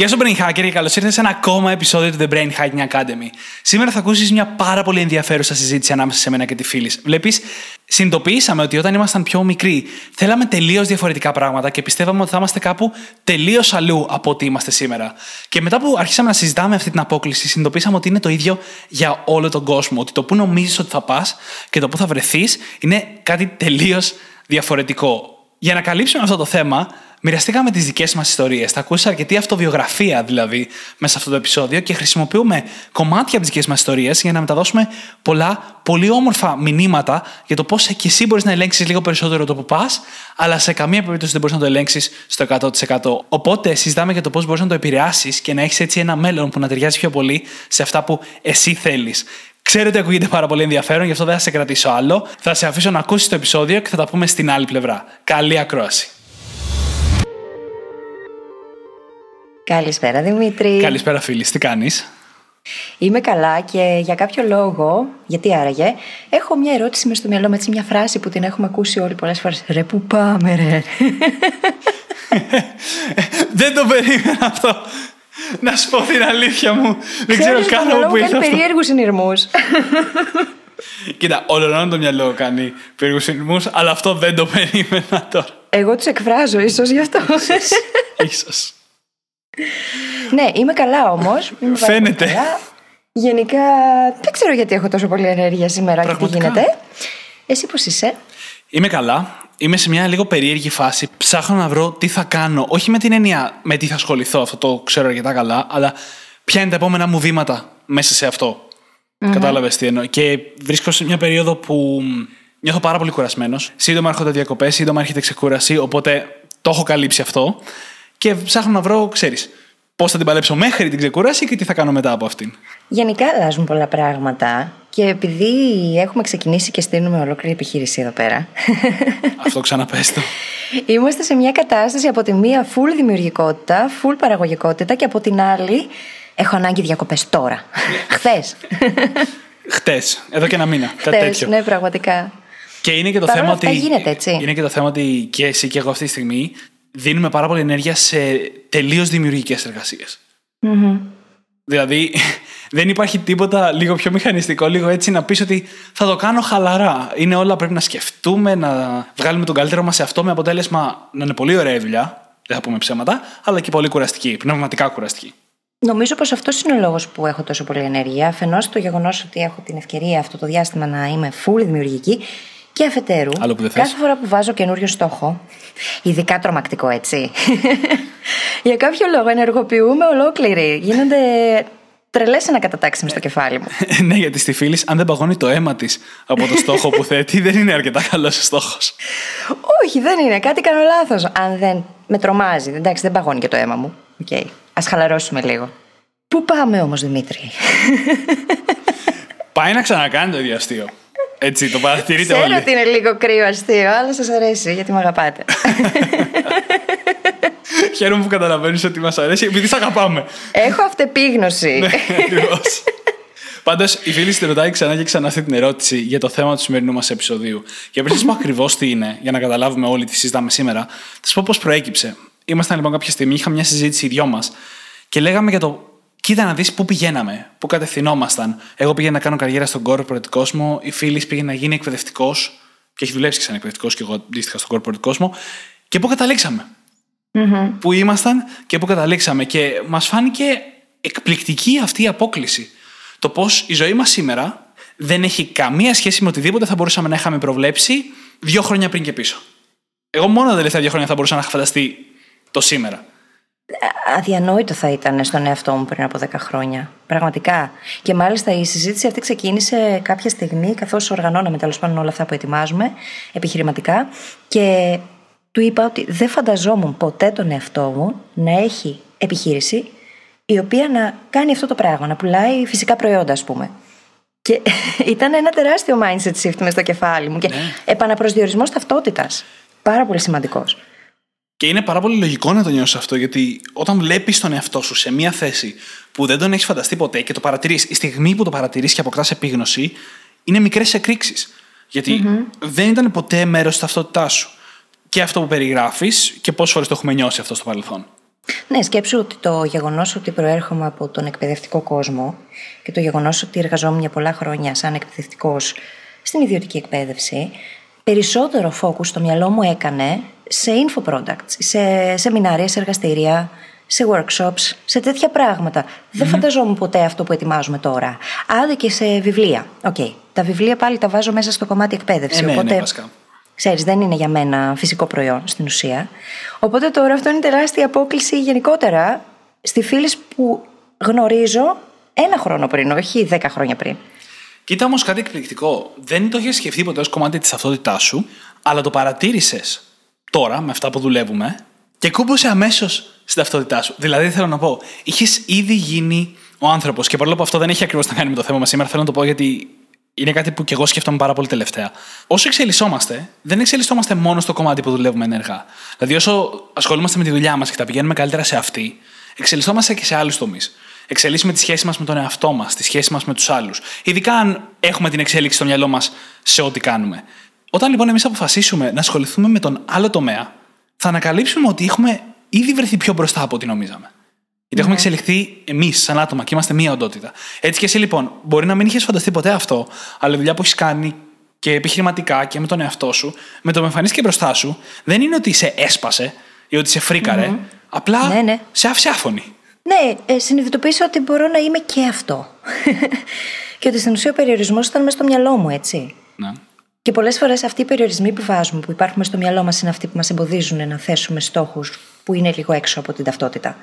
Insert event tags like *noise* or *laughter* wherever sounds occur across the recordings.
Γεια σου, Brain Hacker, και καλώς ήρθατε σε ένα ακόμα επεισόδιο του The Brain Hacking Academy. Σήμερα θα ακούσεις μια πάρα πολύ ενδιαφέρουσα συζήτηση ανάμεσα σε μένα και τη φίλη. Βλέπεις, συνειδητοποιήσαμε ότι όταν ήμασταν πιο μικροί, θέλαμε τελείως διαφορετικά πράγματα και πιστεύαμε ότι θα είμαστε κάπου τελείως αλλού από ό,τι είμαστε σήμερα. Και μετά που αρχίσαμε να συζητάμε αυτή την απόκληση, συνειδητοποίησαμε ότι είναι το ίδιο για όλο τον κόσμο. Ότι το που νομίζεις ότι θα πας και το που θα βρεθείς είναι κάτι τελείως διαφορετικό. Για να καλύψουμε αυτό το θέμα, μοιραστήκαμε τις δικές μας ιστορίες. Θα ακούσει αρκετή αυτοβιογραφία δηλαδή μέσα σε αυτό το επεισόδιο και χρησιμοποιούμε κομμάτια από τις δικές μας ιστορίες για να μεταδώσουμε πολλά πολύ όμορφα μηνύματα για το πώς και εσύ μπορείς να ελέγξεις λίγο περισσότερο το που πας, αλλά σε καμία περίπτωση δεν μπορείς να το ελέγξεις στο 100%. Οπότε συζητάμε για το πώς μπορείς να το επηρεάσεις και να έχεις έτσι ένα μέλλον που να ταιριάζει πιο πολύ σε αυτά που εσύ θέλεις. Ξέρω ότι ακούγεται πάρα πολύ ενδιαφέρον, γι' αυτό δεν θα σε κρατήσω άλλο. Θα σε αφήσω να ακούσεις το επεισόδιο και θα τα πούμε στην άλλη πλευρά. Καλή ακρόαση. Καλησπέρα Δημήτρη. Καλησπέρα φίλη, τι κάνεις; Είμαι καλά και για κάποιο λόγο, γιατί άραγε, έχω μια ερώτηση μες στο μυαλό μου, έτσι μια φράση που την έχουμε ακούσει όλοι πολλές φορές. Ρε που πάμε ρε. *laughs* δεν το περίμενα αυτό. Να σου πω την αλήθεια μου. Δεν ξέρω καν από πού ήρθε αυτό. περίεργους συνειρμούς. *laughs* Κοίτα, όλο το μυαλό κάνει περίεργους συνειρμούς, αλλά αυτό δεν το περίμενα τώρα. Εγώ τους εκφράζω ίσως γι' αυτό. Ίσως. Ναι, είμαι καλά όμως. Φαίνεται. Γενικά δεν ξέρω γιατί έχω τόσο πολύ ενέργεια σήμερα και τι γίνεται. Εσύ πώς είσαι; Είμαι καλά. Είμαι σε μια λίγο περίεργη φάση. Ψάχνω να βρω τι θα κάνω. Όχι με την έννοια με τι θα ασχοληθώ, αυτό το ξέρω αρκετά καλά, αλλά ποια είναι τα επόμενα μου βήματα μέσα σε αυτό. Mm-hmm. Κατάλαβες τι εννοώ. Και βρίσκω σε μια περίοδο που νιώθω πάρα πολύ κουρασμένος. Σύντομα έρχονται διακοπές, σύντομα έρχεται ξεκούραση, οπότε το έχω καλύψει αυτό και ψάχνω να βρω, ξέρεις, πώς θα την παλέψω μέχρι την ξεκούραση και τι θα κάνω μετά από αυτήν. Γενικά αλλάζουν πολλά πράγματα και επειδή έχουμε ξεκινήσει και στείλουμε ολόκληρη επιχείρηση εδώ πέρα. *laughs* Αυτό ξαναπέστο. *laughs* Είμαστε σε μια κατάσταση από τη μία full δημιουργικότητα, full παραγωγικότητα και από την άλλη έχω ανάγκη διακοπές τώρα. *laughs* Χθες. Χτε, εδώ και ένα μήνα. Κάτι τέτοιο. Ναι, πραγματικά. Και είναι και το θέμα ότι. Γίνεται, έτσι. Είναι και το θέμα ότι και εσύ και εγώ αυτή τη στιγμή δίνουμε πάρα πολύ ενέργεια σε τελείως δημιουργικές Δηλαδή, *laughs* δεν υπάρχει τίποτα λίγο πιο μηχανιστικό, λίγο έτσι να πεις ότι θα το κάνω χαλαρά. Είναι όλα πρέπει να σκεφτούμε, να βγάλουμε τον καλύτερο μας σε αυτό με αποτέλεσμα να είναι πολύ ωραία η δουλειά. Δεν θα πούμε ψέματα, αλλά και πολύ κουραστική, πνευματικά κουραστική. Νομίζω πως αυτός είναι ο λόγος που έχω τόσο πολύ ενέργεια. Αφενός το γεγονός ότι έχω την ευκαιρία αυτό το διάστημα να είμαι full δημιουργική και αφετέρου, κάθε φορά που βάζω καινούριο στόχο, ειδικά τρομακτικό έτσι, *laughs* για κάποιο λόγο ενεργοποιούμε ολόκληρη. Γίνονται τρελές ανακατατάξει στο κεφάλι μου. ναι, γιατί στη φίλη, αν δεν παγώνει το αίμα της από το στόχο που θέτει, δεν είναι αρκετά καλός ο στόχος. Όχι, δεν είναι. Κάτι κάνω λάθος. Αν δεν με τρομάζει. Εντάξει, δεν παγώνει και το αίμα μου. OK. Okay. Ας χαλαρώσουμε λίγο. Πού πάμε όμως, Δημήτρη; Πάει να ξανακάνει το ίδιο αστείο. Έτσι, το παρατηρείτε όλοι. Ξέρω ότι είναι λίγο κρύο αστείο, αλλά σας αρέσει γιατί με αγαπάτε. *laughs* Χαίρομαι που καταλαβαίνεις ότι μας αρέσει, επειδή σας αγαπάμε. Έχω αυτεπίγνωση. ναι, ακριβώς. Πάντως, η φίλη τη ρωτάει ξανά και ξανά αυτή την ερώτηση για το θέμα του σημερινού μας επεισοδίου. Και πριν σας πω ακριβώς τι είναι, για να καταλάβουμε όλοι τι συζητάμε σήμερα, θα σας πω πώς προέκυψε. Ήμασταν λοιπόν κάποια στιγμή, είχαμε μια συζήτηση οι δυο μας και λέγαμε για το κοίτα να δεις πού πηγαίναμε, πού κατευθυνόμασταν. Εγώ πήγαινα να κάνω καριέρα στον corporate κόσμο, η φίλης πήγε να γίνει εκπαιδευτικός και έχει δουλέψει και σαν εκπαιδευτικός και εγώ αντίστοιχα στον corporate κόσμο. Και πού καταλήξαμε. Mm-hmm. Πού ήμασταν και πού καταλήξαμε. Και μας φάνηκε εκπληκτική αυτή η απόκληση. Το πώς η ζωή μας σήμερα δεν έχει καμία σχέση με οτιδήποτε θα μπορούσαμε να είχαμε προβλέψει δύο χρόνια πριν και πίσω. Εγώ μόνο τα τελευταία δύο χρόνια θα μπορούσα να είχα φανταστεί το σήμερα αδιανόητο θα ήταν στον εαυτό μου πριν από 10 χρόνια. Πραγματικά. Και μάλιστα η συζήτηση αυτή ξεκίνησε κάποια στιγμή, καθώς οργανώναμε τέλος πάντων όλα αυτά που ετοιμάζουμε επιχειρηματικά. Και του είπα ότι δεν φανταζόμουν ποτέ τον εαυτό μου να έχει επιχείρηση η οποία να κάνει αυτό το πράγμα, να πουλάει φυσικά προϊόντα, ας πούμε. Και *laughs* ήταν ένα τεράστιο mindset shift μες στο κεφάλι μου. Και ναι. επαναπροσδιορισμός ταυτότητας. Πάρα πολύ σημαντικός. Και είναι πάρα πολύ λογικό να το νιώσεις αυτό, γιατί όταν βλέπεις τον εαυτό σου σε μια θέση που δεν τον έχεις φανταστεί ποτέ και το παρατηρείς, η στιγμή που το παρατηρείς και αποκτάς επίγνωση, είναι μικρές εκρήξεις. δεν ήταν ποτέ μέρος της ταυτότητάς σου. Και αυτό που περιγράφεις και πόσες φορές το έχουμε νιώσει αυτό στο παρελθόν. Ναι, σκέψου ότι το γεγονός ότι προέρχομαι από τον εκπαιδευτικό κόσμο και το γεγονός ότι εργαζόμουν για πολλά χρόνια σαν εκπαιδευτικός στην ιδιωτική εκπαίδευση, περισσότερο focus στο μυαλό μου έκανε σε info products, σε σεμινάρια, σε εργαστήρια, σε workshops, σε τέτοια πράγματα. Δεν φανταζόμουν ποτέ αυτό που ετοιμάζουμε τώρα. Άντε και σε βιβλία. OK. Okay. Τα βιβλία πάλι τα βάζω μέσα στο κομμάτι εκπαίδευση. Ε, ναι, οπότε, ναι, ξέρεις, δεν είναι για μένα φυσικό προϊόν στην ουσία. Οπότε τώρα αυτό είναι τεράστια πρόκληση γενικότερα στη φίλη που γνωρίζω ένα χρόνο πριν, όχι δέκα χρόνια πριν. Κοίτα όμως κάτι εκπληκτικό. Δεν το είχε σκεφτεί ποτέ ως κομμάτι της ταυτότητάς σου, αλλά το παρατήρησες τώρα με αυτά που δουλεύουμε και κούμπωσε αμέσως στην ταυτότητά σου. Δηλαδή, θέλω να πω, είχες ήδη γίνει ο άνθρωπος και παρόλο που αυτό δεν έχει ακριβώς να κάνει με το θέμα μας σήμερα, θέλω να το πω γιατί είναι κάτι που και εγώ σκέφτομαι πάρα πολύ τελευταία. Όσο εξελισσόμαστε, δεν εξελισσόμαστε μόνο στο κομμάτι που δουλεύουμε ενεργά. Δηλαδή, όσο ασχολούμαστε με τη δουλειά μας και τα πηγαίνουμε καλύτερα σε αυτή, εξελισσόμαστε και σε άλλους τομείς. Εξελίσσουμε τη σχέση μας με τον εαυτό μας, τη σχέση μας με τους άλλους. Ειδικά αν έχουμε την εξέλιξη στο μυαλό μας σε ό,τι κάνουμε. Όταν λοιπόν εμείς αποφασίσουμε να ασχοληθούμε με τον άλλο τομέα, θα ανακαλύψουμε ότι έχουμε ήδη βρεθεί πιο μπροστά από ό,τι νομίζαμε. Γιατί έχουμε ναι. εξελιχθεί εμείς σαν άτομα και είμαστε μία οντότητα. Έτσι και εσύ λοιπόν, μπορεί να μην είχες φανταστεί ποτέ αυτό, αλλά η δουλειά που έχεις κάνει και επιχειρηματικά και με τον εαυτό σου, με το με εμφανίσει μπροστά σου, δεν είναι ότι σε έσπασε ή ότι σε φρικαρε απλά ναι, ναι. σε άφησε άφωνη. Ναι, ε, συνειδητοποίησα ότι μπορώ να είμαι και αυτό. *laughs* και ότι στην ουσία ο περιορισμός ήταν μέσα στο μυαλό μου, έτσι. Ναι. Και πολλές φορές αυτοί οι περιορισμοί που βάζουμε, που υπάρχουν στο μυαλό μας, είναι αυτοί που μας εμποδίζουν να θέσουμε στόχους που είναι λίγο έξω από την ταυτότητα.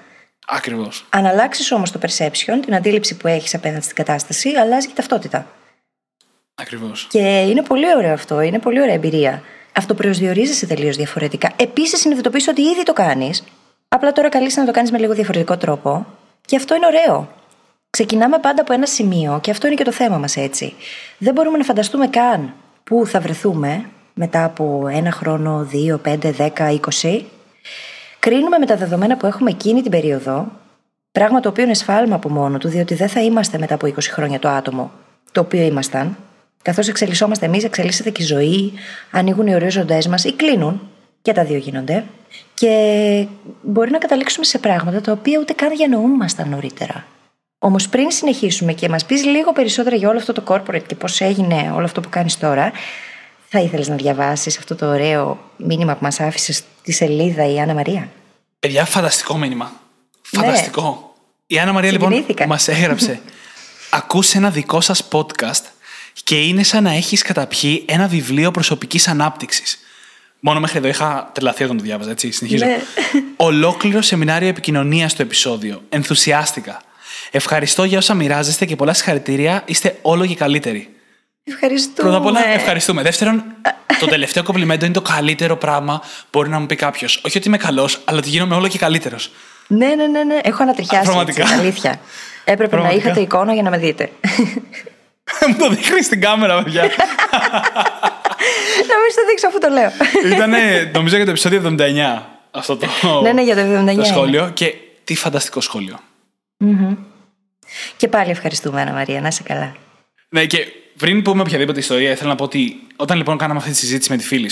Ακριβώς. Αν αλλάξεις όμως το perception, την αντίληψη που έχεις απέναντι στην κατάσταση, αλλάζει και η ταυτότητα. Ακριβώς. Και είναι πολύ ωραίο αυτό, είναι πολύ ωραία εμπειρία. Αυτό προσδιορίζεσαι τελείως διαφορετικά. Επίσης, συνειδητοποιείς ότι ήδη το κάνεις, απλά τώρα καλείσαι να το κάνεις με λίγο διαφορετικό τρόπο. Και αυτό είναι ωραίο. Ξεκινάμε πάντα από ένα σημείο, και αυτό είναι και το θέμα μας έτσι. Δεν μπορούμε να φανταστούμε καν πού θα βρεθούμε μετά από ένα χρόνο, δύο, πέντε, δέκα, είκοσι; Κρίνουμε με τα δεδομένα που έχουμε εκείνη την περίοδο, πράγμα το οποίο είναι σφάλμα από μόνο του, διότι δεν θα είμαστε μετά από 20 χρόνια το άτομο το οποίο ήμασταν. Καθώς εξελισσόμαστε εμείς, εξελίσσεται και η ζωή, ανοίγουν οι ορίζοντέ μας ή κλείνουν. Και τα δύο γίνονται. Και μπορεί να καταλήξουμε σε πράγματα τα οποία ούτε καν διανοούμασταν νωρίτερα. Όμως πριν συνεχίσουμε και μας πεις λίγο περισσότερα για όλο αυτό το corporate και πώς έγινε όλο αυτό που κάνεις τώρα, θα ήθελες να διαβάσεις αυτό το ωραίο μήνυμα που μας άφησες στη σελίδα η Άννα Μαρία; Παιδιά, φανταστικό μήνυμα. Ναι. Φανταστικό. Η Άννα Μαρία λοιπόν μας έγραψε. *laughs* Ακούσε ένα δικό σας podcast και είναι σαν να έχεις καταπιεί ένα βιβλίο προσωπικής ανάπτυξης. Μόνο μέχρι εδώ είχα τρελαθεί όταν το διάβαζα, έτσι. Συνεχίζω. Ναι. Ολόκληρο σεμινάριο επικοινωνίας στο επεισόδιο. Ενθουσιάστηκα. Ευχαριστώ για όσα μοιράζεστε και πολλά συγχαρητήρια. Είστε όλο και καλύτεροι. Ευχαριστούμε. Πρώτα απ' όλα, ευχαριστούμε. Δεύτερον, το τελευταίο κομπλιμέντο είναι το καλύτερο πράγμα που μπορεί να μου πει κάποιος. Όχι ότι είμαι καλός, αλλά ότι γίνομαι όλο και καλύτερος. Ναι, ναι, ναι, ναι. Έχω ανατριχιάσει. Πραγματικά. Έτσι, αλήθεια. Έπρεπε Πραγματικά. να είχατε εικόνα για να με δείτε. Μου το δείχνεις στην κάμερα, παιδιά. να μην το δείξω αφού το λέω. Ήταν, νομίζω, για το επεισόδιο 79 αυτό το, ναι, ναι, για το, 79, το σχόλιο. Και τι φανταστικό σχόλιο. Και πάλι ευχαριστούμε, Ανna Μαρία. Να είσαι καλά. Ναι, και πριν πούμε οποιαδήποτε ιστορία, ήθελα να πω ότι όταν λοιπόν κάναμε αυτή τη συζήτηση με τη φίλη,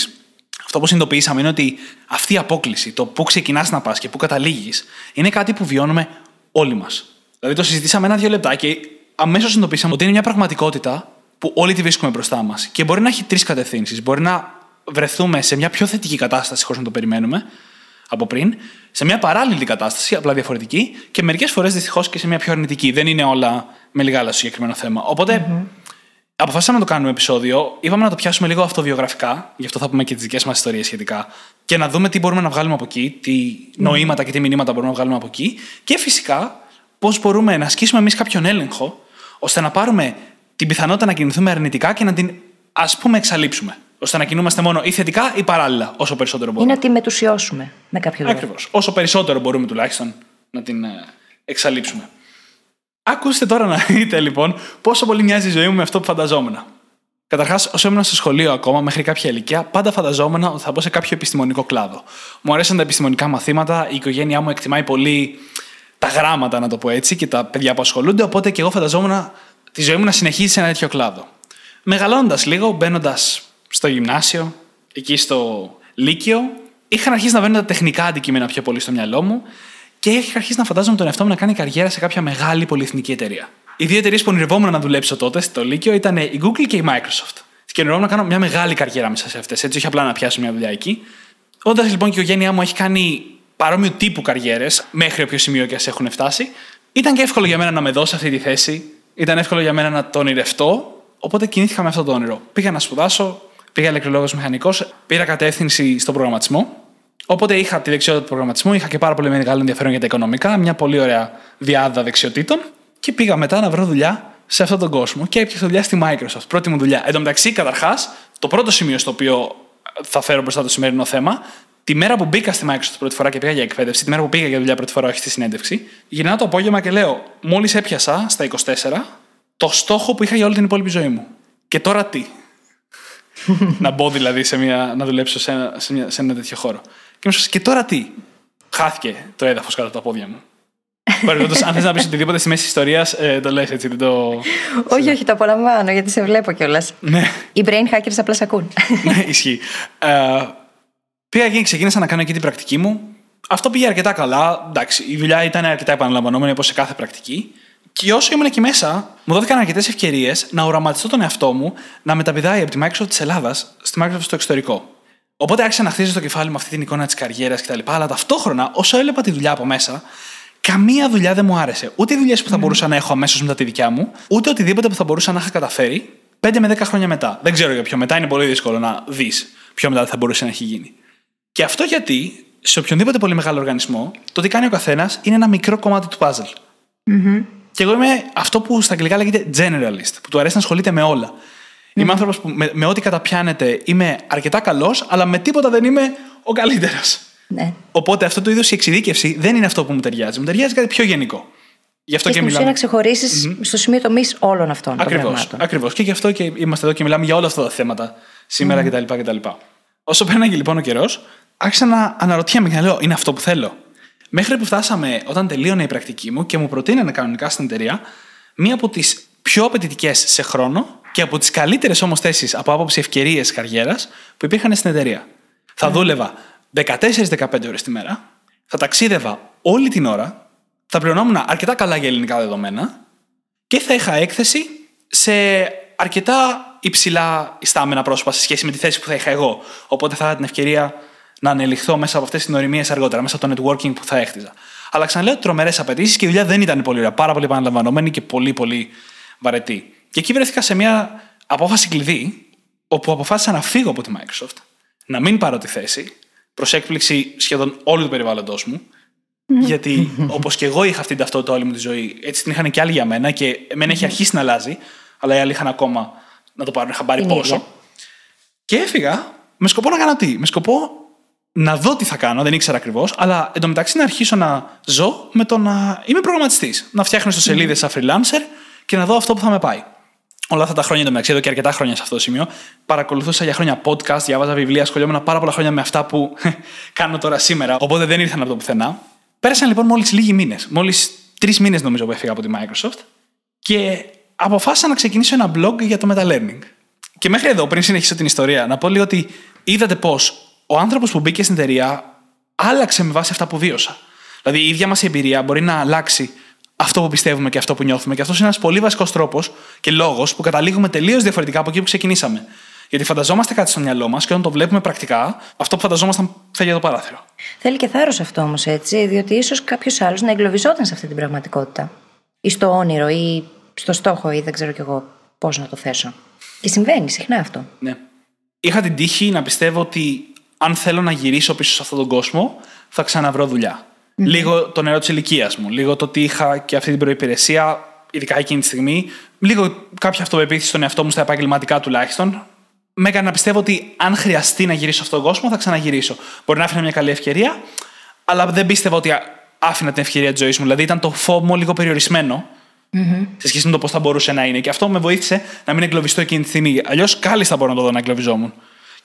αυτό που συνειδητοποιήσαμε είναι ότι αυτή η απόκληση, το πού ξεκινάς να πας και πού καταλήγεις, είναι κάτι που βιώνουμε όλοι μας. Δηλαδή το συζητήσαμε ένα-δύο λεπτά και αμέσως συνειδητοποιήσαμε ότι είναι μια πραγματικότητα που όλοι τη βρίσκουμε μπροστά μας. Και μπορεί να έχει τρεις κατευθύνσεις. Μπορεί να βρεθούμε σε μια πιο θετική κατάσταση χωρίς να το περιμένουμε από πριν, σε μια παράλληλη κατάσταση, απλά διαφορετική, και μερικές φορές δυστυχώς και σε μια πιο αρνητική. Δεν είναι όλα με λίγα συγκεκριμένο θέμα. Οπότε, mm-hmm. αποφάσισαμε να το κάνουμε επεισόδιο. Είπαμε να το πιάσουμε λίγο αυτοβιογραφικά, γι' αυτό θα πούμε και τις δικές μας ιστορίες σχετικά, και να δούμε τι μπορούμε να βγάλουμε από εκεί, τι νοήματα και τι μηνύματα μπορούμε να βγάλουμε από εκεί, και φυσικά πώς μπορούμε να ασκήσουμε εμείς κάποιον έλεγχο, ώστε να πάρουμε την πιθανότητα να κινηθούμε αρνητικά και να την ας πούμε εξαλείψουμε ώστε να κινούμαστε μόνο ή θετικά ή παράλληλα, όσο περισσότερο μπορούμε. Ή να τη μετουσιώσουμε με κάποιο τρόπο. Ακριβώς. Όσο περισσότερο μπορούμε τουλάχιστον να την ε, εξαλείψουμε. Ακούστε τώρα να δείτε λοιπόν πόσο πολύ μοιάζει η ζωή μου με αυτό που φανταζόμουν. Καταρχάς, όσο ήμουν στο σχολείο ακόμα, μέχρι κάποια ηλικία, πάντα φανταζόμουν ότι θα μπω σε κάποιο επιστημονικό κλάδο. Μου αρέσαν τα επιστημονικά μαθήματα, η οικογένειά μου εκτιμάει πολύ τα γράμματα, να το πω έτσι, και τα παιδιά που ασχολούνται, οπότε και εγώ φανταζόμουν τη ζωή μου να συνεχίσει σε ένα τέτοιο κλάδο. Μεγαλώνοντα λίγο, μπαίνοντας στο γυμνάσιο, εκεί στο Λύκειο, είχαν αρχίσει να βαίνουν τα τεχνικά αντικείμενα πιο πολύ στο μυαλό μου και είχα αρχίσει να φαντάζομαι τον εαυτό μου να κάνει καριέρα σε κάποια μεγάλη πολυεθνική εταιρεία. Οι δύο εταιρείες που ονειρευόμουν να δουλέψω τότε στο Λύκειο ήταν η Google και η Microsoft. Και ονειρευόμουν να κάνω μια μεγάλη καριέρα μέσα σε αυτές. Έτσι, όχι απλά να πιάσω μια δουλειά εκεί. Όντας λοιπόν και η οικογένειά μου έχει κάνει παρόμοιο τύπου καριέρες, μέχρι όποιο σημείο και ας έχουν φτάσει, ήταν και εύκολο για μένα να με δώσει αυτή τη θέση. Ήταν εύκολο για μένα να το ονειρευτώ. Οπότε κινήθηκα με αυτό το όνειρο. Πήγα να σπουδάσω, πήγα ηλεκτρολόγος μηχανικός, πήρα κατεύθυνση στον προγραμματισμό. Οπότε είχα τη δεξιότητα του προγραμματισμού, είχα και πάρα πολύ μεγάλο ενδιαφέρον για τα οικονομικά, μια πολύ ωραία διάδα δεξιοτήτων. Και πήγα μετά να βρω δουλειά σε αυτόν τον κόσμο και έπιασα δουλειά στη Microsoft. Πρώτη μου δουλειά. Εν τω μεταξύ, καταρχάς, το πρώτο σημείο στο οποίο θα φέρω μπροστά το σημερινό θέμα, τη μέρα που μπήκα στη Microsoft πρώτη φορά και πήγα για εκπαίδευση, τη μέρα που πήγα για δουλειά πρώτη φορά, όχι στη συνέντευξη, γυρνάω το απόγευμα και λέω, μόλις έπιασα στα 24 το στόχο που είχα για όλη την υπόλοιπη ζωή μου. Και τώρα τι; *laughs* να μπω δηλαδή σε μια, να δουλέψω σε ένα, σε, μια, σε ένα τέτοιο χώρο. Και μου και τώρα τι; Χάθηκε το έδαφος κάτω από τα πόδια μου. αν θες να πεις οτιδήποτε στη μέση τη ιστορίας, ε, το λες έτσι. Δεν το... όχι, όχι, το απολαμβάνω γιατί σε βλέπω κιόλας. Ναι. Οι brain hackers απλά σε ακούν. *laughs* ναι, ισχύει. Ε, πήγα εκεί, ξεκίνησα να κάνω εκεί την πρακτική μου. Αυτό πήγε αρκετά καλά. Εντάξει, η δουλειά ήταν αρκετά επαναλαμβανόμενη όπως σε κάθε πρακτική. Και όσο ήμουν εκεί μέσα, μου δόθηκαν αρκετές ευκαιρίες να οραματιστώ τον εαυτό μου να μεταπηδάει από τη Microsoft της Ελλάδας στη Microsoft στο εξωτερικό. Οπότε άρχισα να χτίζω στο κεφάλι μου αυτή την εικόνα της καριέρας κτλ. Αλλά ταυτόχρονα, όσο έλεπα τη δουλειά από μέσα, καμία δουλειά δεν μου άρεσε. Ούτε οι δουλειές που θα μπορούσα να έχω αμέσως μετά τη δικιά μου, ούτε οτιδήποτε που θα μπορούσα να είχα καταφέρει 5 με 10 χρόνια μετά. Δεν ξέρω για ποιο μετά, είναι πολύ δύσκολο να δεις ποιο μετά θα μπορούσε να έχει γίνει. Και αυτό γιατί σε οποιονδήποτε πολύ μεγάλο οργανισμό, το τι κάνει ο καθένας είναι ένα μικρό κομμάτι του puzzle. Mm-hmm. Και εγώ είμαι αυτό που στα αγγλικά λέγεται generalist, που του αρέσει να ασχολείται με όλα. Mm. Είμαι άνθρωπος που με, με ό,τι καταπιάνεται είμαι αρκετά καλός, αλλά με τίποτα δεν είμαι ο καλύτερος. Ναι. Οπότε αυτό το είδος η εξειδίκευση δεν είναι αυτό που μου ταιριάζει. Μου ταιριάζει κάτι πιο γενικό. Γι' αυτό και, και μιλάμε. να ξεχωρίσεις mm-hmm. στο σημείο τομή όλων αυτών Ακριβώς. Ακριβώς. Και γι' αυτό και είμαστε εδώ και μιλάμε για όλα αυτά τα θέματα σήμερα mm. κτλ. κτλ. Όσο πέρναγε λοιπόν ο καιρός, άρχισα να αναρωτιέμαι και να λέω: Είναι αυτό που θέλω; Μέχρι που φτάσαμε όταν τελείωνε η πρακτική μου και μου προτείνανε κανονικά στην εταιρεία μία από τις πιο απαιτητικές σε χρόνο και από τις καλύτερες όμως θέσεις από άποψη ευκαιρίες καριέρας που υπήρχαν στην εταιρεία. Θα δούλευα 14-15 ώρες τη μέρα, θα ταξίδευα όλη την ώρα, θα πληρωνόμουν αρκετά καλά για ελληνικά δεδομένα και θα είχα έκθεση σε αρκετά υψηλά ιστάμενα πρόσωπα σε σχέση με τη θέση που θα είχα εγώ. Οπότε θα είχα την ευκαιρία να ανελιχθώ μέσα από αυτές τις νοημίες αργότερα, μέσα από το networking που θα έχτιζα. Αλλά ξαναλέω τρομερές απαιτήσεις και η δουλειά δεν ήταν πολύ ωραία. Πάρα πολύ επαναλαμβανόμενη και πολύ, πολύ βαρετή. Και εκεί βρέθηκα σε μια απόφαση κλειδί, όπου αποφάσισα να φύγω από τη Microsoft, να μην πάρω τη θέση, προς έκπληξη σχεδόν όλου του περιβάλλοντό μου. Γιατί όπως και εγώ είχα αυτή την ταυτότητα όλη μου τη ζωή, έτσι την είχαν και άλλοι για μένα και εμένα έχει αρχίσει να αλλάζει, αλλά οι άλλοι είχαν ακόμα να το πάρουν χαμπάρι πόσο. Και έφυγα με σκοπό να κάνω τι, με σκοπό να δω τι θα κάνω, δεν ήξερα ακριβώς, αλλά εντωμεταξύ να αρχίσω να ζω με το να είμαι προγραμματιστής. Να φτιάχνω στο σελίδες σαν freelancer και να δω αυτό που θα με πάει. Όλα αυτά τα χρόνια εντωμεταξύ, εδώ και αρκετά χρόνια σε αυτό το σημείο, παρακολουθούσα για χρόνια podcast, διάβαζα βιβλία, ασχολιόμουν πάρα πολλά χρόνια με αυτά που *laughs* κάνω τώρα σήμερα, οπότε δεν ήρθαν από το πουθενά. Πέρασαν λοιπόν μόλις λίγοι μήνες. Μόλις τρεις μήνες νομίζω που έφυγα από τη Microsoft και αποφάσισα να ξεκινήσω ένα blog για το meta-learning. Και μέχρι εδώ, πριν συνεχίσω την ιστορία, να πω λίγο ότι είδατε πώς ο άνθρωπος που μπήκε στην εταιρεία άλλαξε με βάση αυτά που βίωσα. Δηλαδή η ίδια μας η εμπειρία μπορεί να αλλάξει αυτό που πιστεύουμε και αυτό που νιώθουμε. Και αυτός είναι ένας πολύ βασικός τρόπος και λόγος που καταλήγουμε τελείως διαφορετικά από εκεί που ξεκινήσαμε. Γιατί φανταζόμαστε κάτι στο μυαλό μας και όταν το βλέπουμε πρακτικά, αυτό που φανταζόμασταν φεύγει από το παράθυρο. Θέλει και θάρρος αυτό όμως έτσι, διότι ίσως κάποιος άλλος να εγκλωβιζόταν σε αυτή την πραγματικότητα. ή στο όνειρο, ή στο στόχο, ή δεν ξέρω κι εγώ πώς να το θέσω. Και συμβαίνει συχνά αυτό. Ναι. Είχα την τύχη να πιστεύω ότι αν θέλω να γυρίσω πίσω σε αυτόν τον κόσμο, θα ξαναβρω δουλειά. Λίγο το νερό της ηλικίας μου, λίγο το ότι είχα και αυτή την προπηρεσία, ειδικά εκείνη τη στιγμή, λίγο κάποια αυτοπεποίθηση στον εαυτό μου στα επαγγελματικά τουλάχιστον, με έκανε να πιστεύω ότι αν χρειαστεί να γυρίσω σε αυτόν τον κόσμο, θα ξαναγυρίσω. Μπορεί να άφηνα μια καλή ευκαιρία, αλλά δεν πίστευα ότι άφηνα την ευκαιρία της ζωής μου. Δηλαδή ήταν το φόβο λίγο περιορισμένο Mm-hmm. Σε σχέση με το πώς θα μπορούσε να είναι. Και αυτό με βοήθησε να μην εγκλωβιστώ εκείνη τη στιγμή. Αλλιώς κάλλιστα μπορώ να το δω να εγκλωβιζόμουν.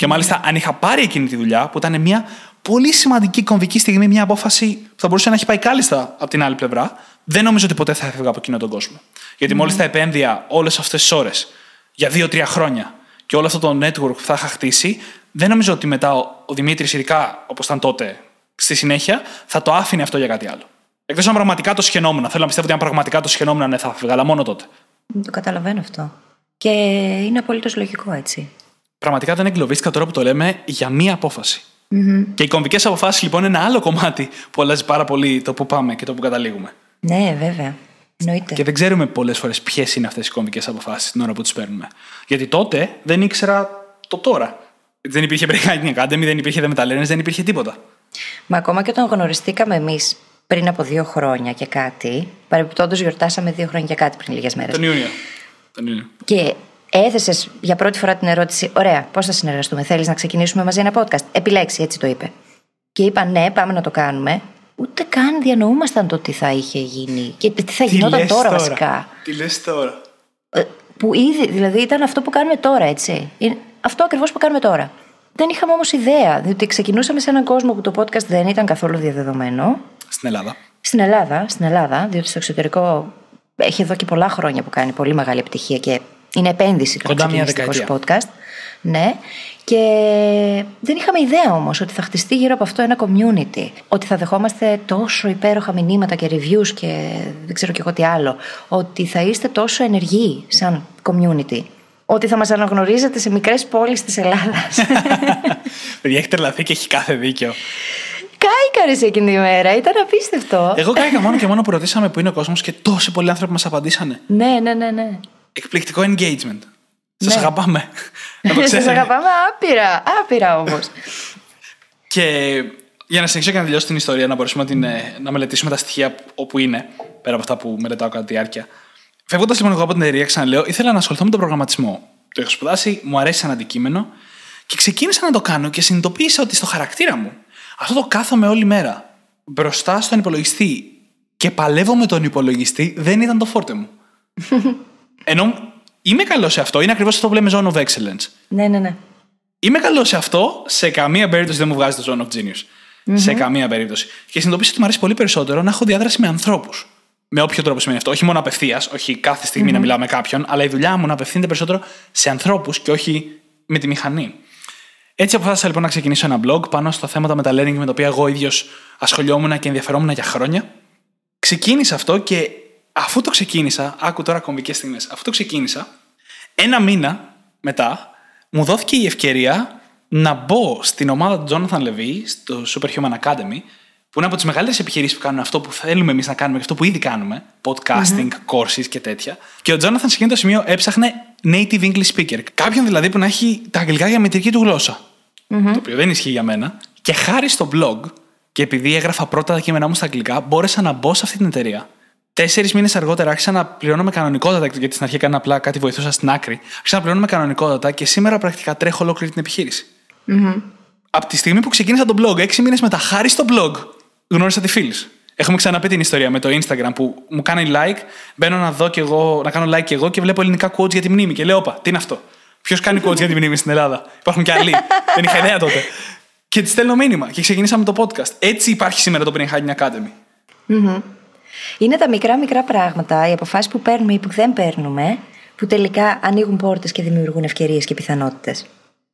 Και μάλιστα, αν είχα πάρει εκείνη τη δουλειά, που ήταν μια πολύ σημαντική κομβική στιγμή, μια απόφαση που θα μπορούσε να έχει πάει κάλλιστα από την άλλη πλευρά, δεν νομίζω ότι ποτέ θα έφευγα από εκείνο τον κόσμο. Γιατί mm. μόλι θα επένδυα όλες αυτές τις ώρες για δύο-τρία χρόνια και όλο αυτό το network που θα είχα χτίσει, δεν νομίζω ότι μετά ο, ο Δημήτρης, ειδικά όπως ήταν τότε, στη συνέχεια, θα το άφηνε αυτό για κάτι άλλο. Εκτός αν πραγματικά το σχαινόμουν. Θέλω να πιστεύω ότι αν πραγματικά το σχαινόμουν, ναι, θα έφευγα, αλλά μόνο τότε. Το καταλαβαίνω αυτό. Και είναι απολύτως λογικό έτσι. Πραγματικά δεν εγκλωβίστηκα τώρα που το λέμε για μία απόφαση. Mm-hmm. Και οι κομβικές αποφάσεις λοιπόν είναι ένα άλλο κομμάτι που αλλάζει πάρα πολύ το που πάμε και το που καταλήγουμε. Ναι, βέβαια. Εννοείται. Και δεν ξέρουμε πολλές φορές ποιες είναι αυτές οι κομβικές αποφάσεις την ώρα που τις παίρνουμε. Γιατί τότε δεν ήξερα το τώρα. Δεν υπήρχε Breaking Academy, δεν υπήρχε The Metal δεν υπήρχε τίποτα. Μα ακόμα και όταν γνωριστήκαμε εμείς πριν από δύο χρόνια και κάτι. Παρεμπιπτόντως, γιορτάσαμε δύο χρόνια και κάτι πριν λίγες μέρες. Τον Ιούνιο. Τον Ιούνιο. Και έθεσες για πρώτη φορά την ερώτηση: Ωραία, πώς θα συνεργαστούμε, θέλεις να ξεκινήσουμε μαζί ένα podcast; Επιλέξει, έτσι το είπε. Και είπα: Ναι, πάμε να το κάνουμε. Ούτε καν διανοούμασταν το τι θα είχε γίνει και τι θα γινόταν τώρα, τώρα, βασικά. Τι λες τώρα; Ε, που ήδη, δηλαδή ήταν αυτό που κάνουμε τώρα, έτσι. Αυτό ακριβώς που κάνουμε τώρα. Δεν είχαμε όμως ιδέα, διότι ξεκινούσαμε σε έναν κόσμο που το podcast δεν ήταν καθόλου διαδεδομένο. Στην Ελλάδα. Στην Ελλάδα, στην Ελλάδα, διότι στο εξωτερικό έχει εδώ και πολλά χρόνια που κάνει πολύ μεγάλη επιτυχία και είναι επένδυση το Κοντά μια δεκαετία. podcast. Ναι. Και δεν είχαμε ιδέα όμως ότι θα χτιστεί γύρω από αυτό ένα community. Ότι θα δεχόμαστε τόσο υπέροχα μηνύματα και reviews και δεν ξέρω και εγώ τι άλλο. Ότι θα είστε τόσο ενεργοί σαν community. Ότι θα μας αναγνωρίζετε σε μικρές πόλεις της Ελλάδας. *laughs* Παιδιά, έχει τρελαθεί και έχει κάθε δίκιο. Κάηκα ρε εκείνη τη μέρα, ήταν απίστευτο. Εγώ κάηκα μόνο και μόνο που ρωτήσαμε που είναι ο κόσμος και τόσοι πολλοί άνθρωποι μας απαντήσανε. Ναι, ναι, ναι, ναι. Εκπληκτικό engagement. Σας ναι. αγαπάμε. *laughs* Σας αγαπάμε άπειρα, άπειρα όμως. και για να συνεχίσω και να τελειώσω την ιστορία, να μπορέσουμε να, την, ε, να μελετήσουμε τα στοιχεία όπου είναι, πέρα από αυτά που μελετάω κατά τη διάρκεια. Φεύγοντας λοιπόν εγώ από την εταιρεία, ξαναλέω, ήθελα να ασχοληθώ με τον προγραμματισμό. Το έχω σπουδάσει, μου αρέσει σαν αντικείμενο και ξεκίνησα να το κάνω και συνειδητοποίησα ότι στο χαρακτήρα μου αυτό το κάθομαι όλη μέρα μπροστά στον υπολογιστή και παλεύω με τον υπολογιστή δεν ήταν το φόρτε μου. *laughs* Ενώ είμαι καλός σε αυτό, είναι ακριβώς αυτό που λέμε zone of excellence. Ναι, ναι, ναι. Είμαι καλός σε αυτό, σε καμία περίπτωση δεν μου βγάζει το zone of genius. Σε καμία περίπτωση. Και συνειδητοποίησα ότι μου αρέσει πολύ περισσότερο να έχω διάδραση με ανθρώπους. Με όποιο τρόπο σημαίνει αυτό. Όχι μόνο απευθείας, όχι κάθε στιγμή να μιλάω με κάποιον, αλλά η δουλειά μου να απευθύνεται περισσότερο σε ανθρώπους και όχι με τη μηχανή. Έτσι αποφάσισα λοιπόν να ξεκινήσω ένα blog πάνω στα θέματα meta-learning με τα οποία εγώ ίδιος ασχολιόμουν και ενδιαφερόμουν για χρόνια. Ξεκίνησα αυτό και αφού το ξεκίνησα, άκου τώρα κομβικές στιγμές, αφού το ξεκίνησα, ένα μήνα μετά μου δόθηκε η ευκαιρία να μπω στην ομάδα του Jonathan Levy, στο Superhuman Academy, που είναι από τις μεγαλύτερες επιχειρήσεις που κάνουν αυτό που θέλουμε εμείς να κάνουμε και αυτό που ήδη κάνουμε, podcasting, mm-hmm. courses και τέτοια. Και ο Jonathan σε εκείνο το σημείο έψαχνε native English speaker. Κάποιον δηλαδή που να έχει τα αγγλικά για μητρική του γλώσσα. Mm-hmm. Το οποίο δεν ισχύει για μένα. Και χάρη στο blog, και επειδή έγραφα πρώτα τα κείμενά μου στα αγγλικά, μπόρεσα να μπω σε αυτή την εταιρεία. Τέσσερις μήνες αργότερα άρχισα να πληρώνω με κανονικότατα, γιατί στην αρχή έκανα απλά κάτι βοηθούσας στην άκρη. Άρχισα να πληρώνω με κανονικότατα και σήμερα πρακτικά τρέχω ολόκληρη την επιχείρηση. Mm-hmm. Από τη στιγμή που ξεκίνησα το blog, έξι μήνες μετά, χάρη στο blog, γνώρισα τη φίλη. Έχουμε ξαναπεί την ιστορία με το Instagram που μου κάνει like, μπαίνω να δω και εγώ, να κάνω like και εγώ και βλέπω ελληνικά quotes για τη μνήμη. Και λέω, Όπα, τι είναι αυτό; Ποιος κάνει quotes για τη μνήμη στην Ελλάδα; Υπάρχουν και άλλοι. *laughs* Δεν είχα ιδέα τότε. Και τη στέλνω μήνυμα και ξεκινήσαμε το podcast. Έτσι υπάρχει σήμερα το Brain Hacking Academy. Mm-hmm. Είναι τα μικρά μικρά πράγματα, οι αποφάσεις που παίρνουμε ή που δεν παίρνουμε, που τελικά ανοίγουν πόρτες και δημιουργούν ευκαιρίες και πιθανότητες.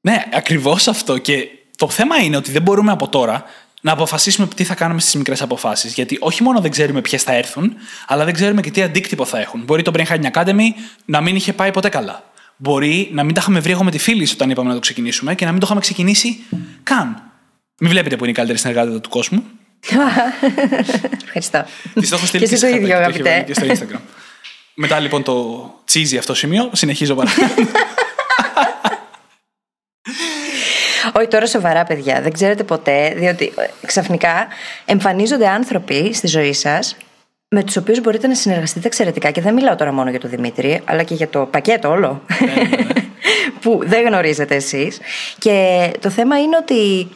Ναι, ακριβώς αυτό. Και το θέμα είναι ότι δεν μπορούμε από τώρα να αποφασίσουμε τι θα κάνουμε στις μικρές αποφάσεις. Γιατί όχι μόνο δεν ξέρουμε ποιες θα έρθουν, αλλά δεν ξέρουμε και τι αντίκτυπο θα έχουν. Μπορεί το Brain Hacking Academy να μην είχε πάει ποτέ καλά. Μπορεί να μην τα είχαμε βρει εγώ με τη φίλη όταν είπαμε να το ξεκινήσουμε και να μην το είχαμε ξεκινήσει καν. Μην βλέπετε που είναι η καλύτερη συνεργάτη του κόσμου. *laughs* Ευχαριστώ. Τη το έχω στείλει και, το ίδιο, αγαπητέ. Και στο Instagram. Μετά λοιπόν το cheesy αυτό σημείο, συνεχίζω παρακάτω. *laughs* Όχι, τώρα σοβαρά, παιδιά. Δεν ξέρετε ποτέ, διότι ε, ξαφνικά εμφανίζονται άνθρωποι στη ζωή σας με τους οποίους μπορείτε να συνεργαστείτε εξαιρετικά. Και δεν μιλάω τώρα μόνο για τον Δημήτρη, αλλά και για το πακέτο όλο. Ναι, ναι, ναι. *laughs* που δεν γνωρίζετε εσείς. Και το θέμα είναι ότι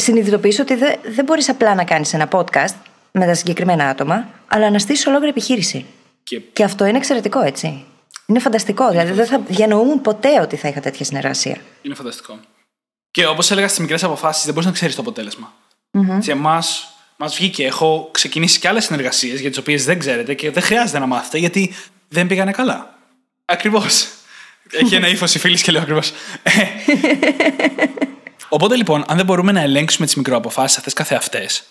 συνειδητοποιήσω ότι δεν, δεν μπορείς απλά να κάνεις ένα podcast με τα συγκεκριμένα άτομα, αλλά να στήσεις ολόκληρη επιχείρηση. Και... και αυτό είναι εξαιρετικό, έτσι. Είναι φανταστικό. δηλαδή δεν θα διανοούμουν ποτέ ότι θα είχα τέτοια συνεργασία. Είναι φανταστικό. Και όπως έλεγα στις μικρές αποφάσεις, δεν μπορείς να ξέρεις το αποτέλεσμα. Mm-hmm. Σε εμάς μας βγήκε. Έχω ξεκινήσει και άλλες συνεργασίες για τις οποίες δεν ξέρετε και δεν χρειάζεται να μάθετε γιατί δεν πήγανε καλά. Ακριβώς. *laughs* Έχει ένα ύφος η φίλη και λέω ακριβώς. Οπότε λοιπόν, αν δεν μπορούμε να ελέγξουμε τις μικροαποφάσεις αυτές καθεαυτές,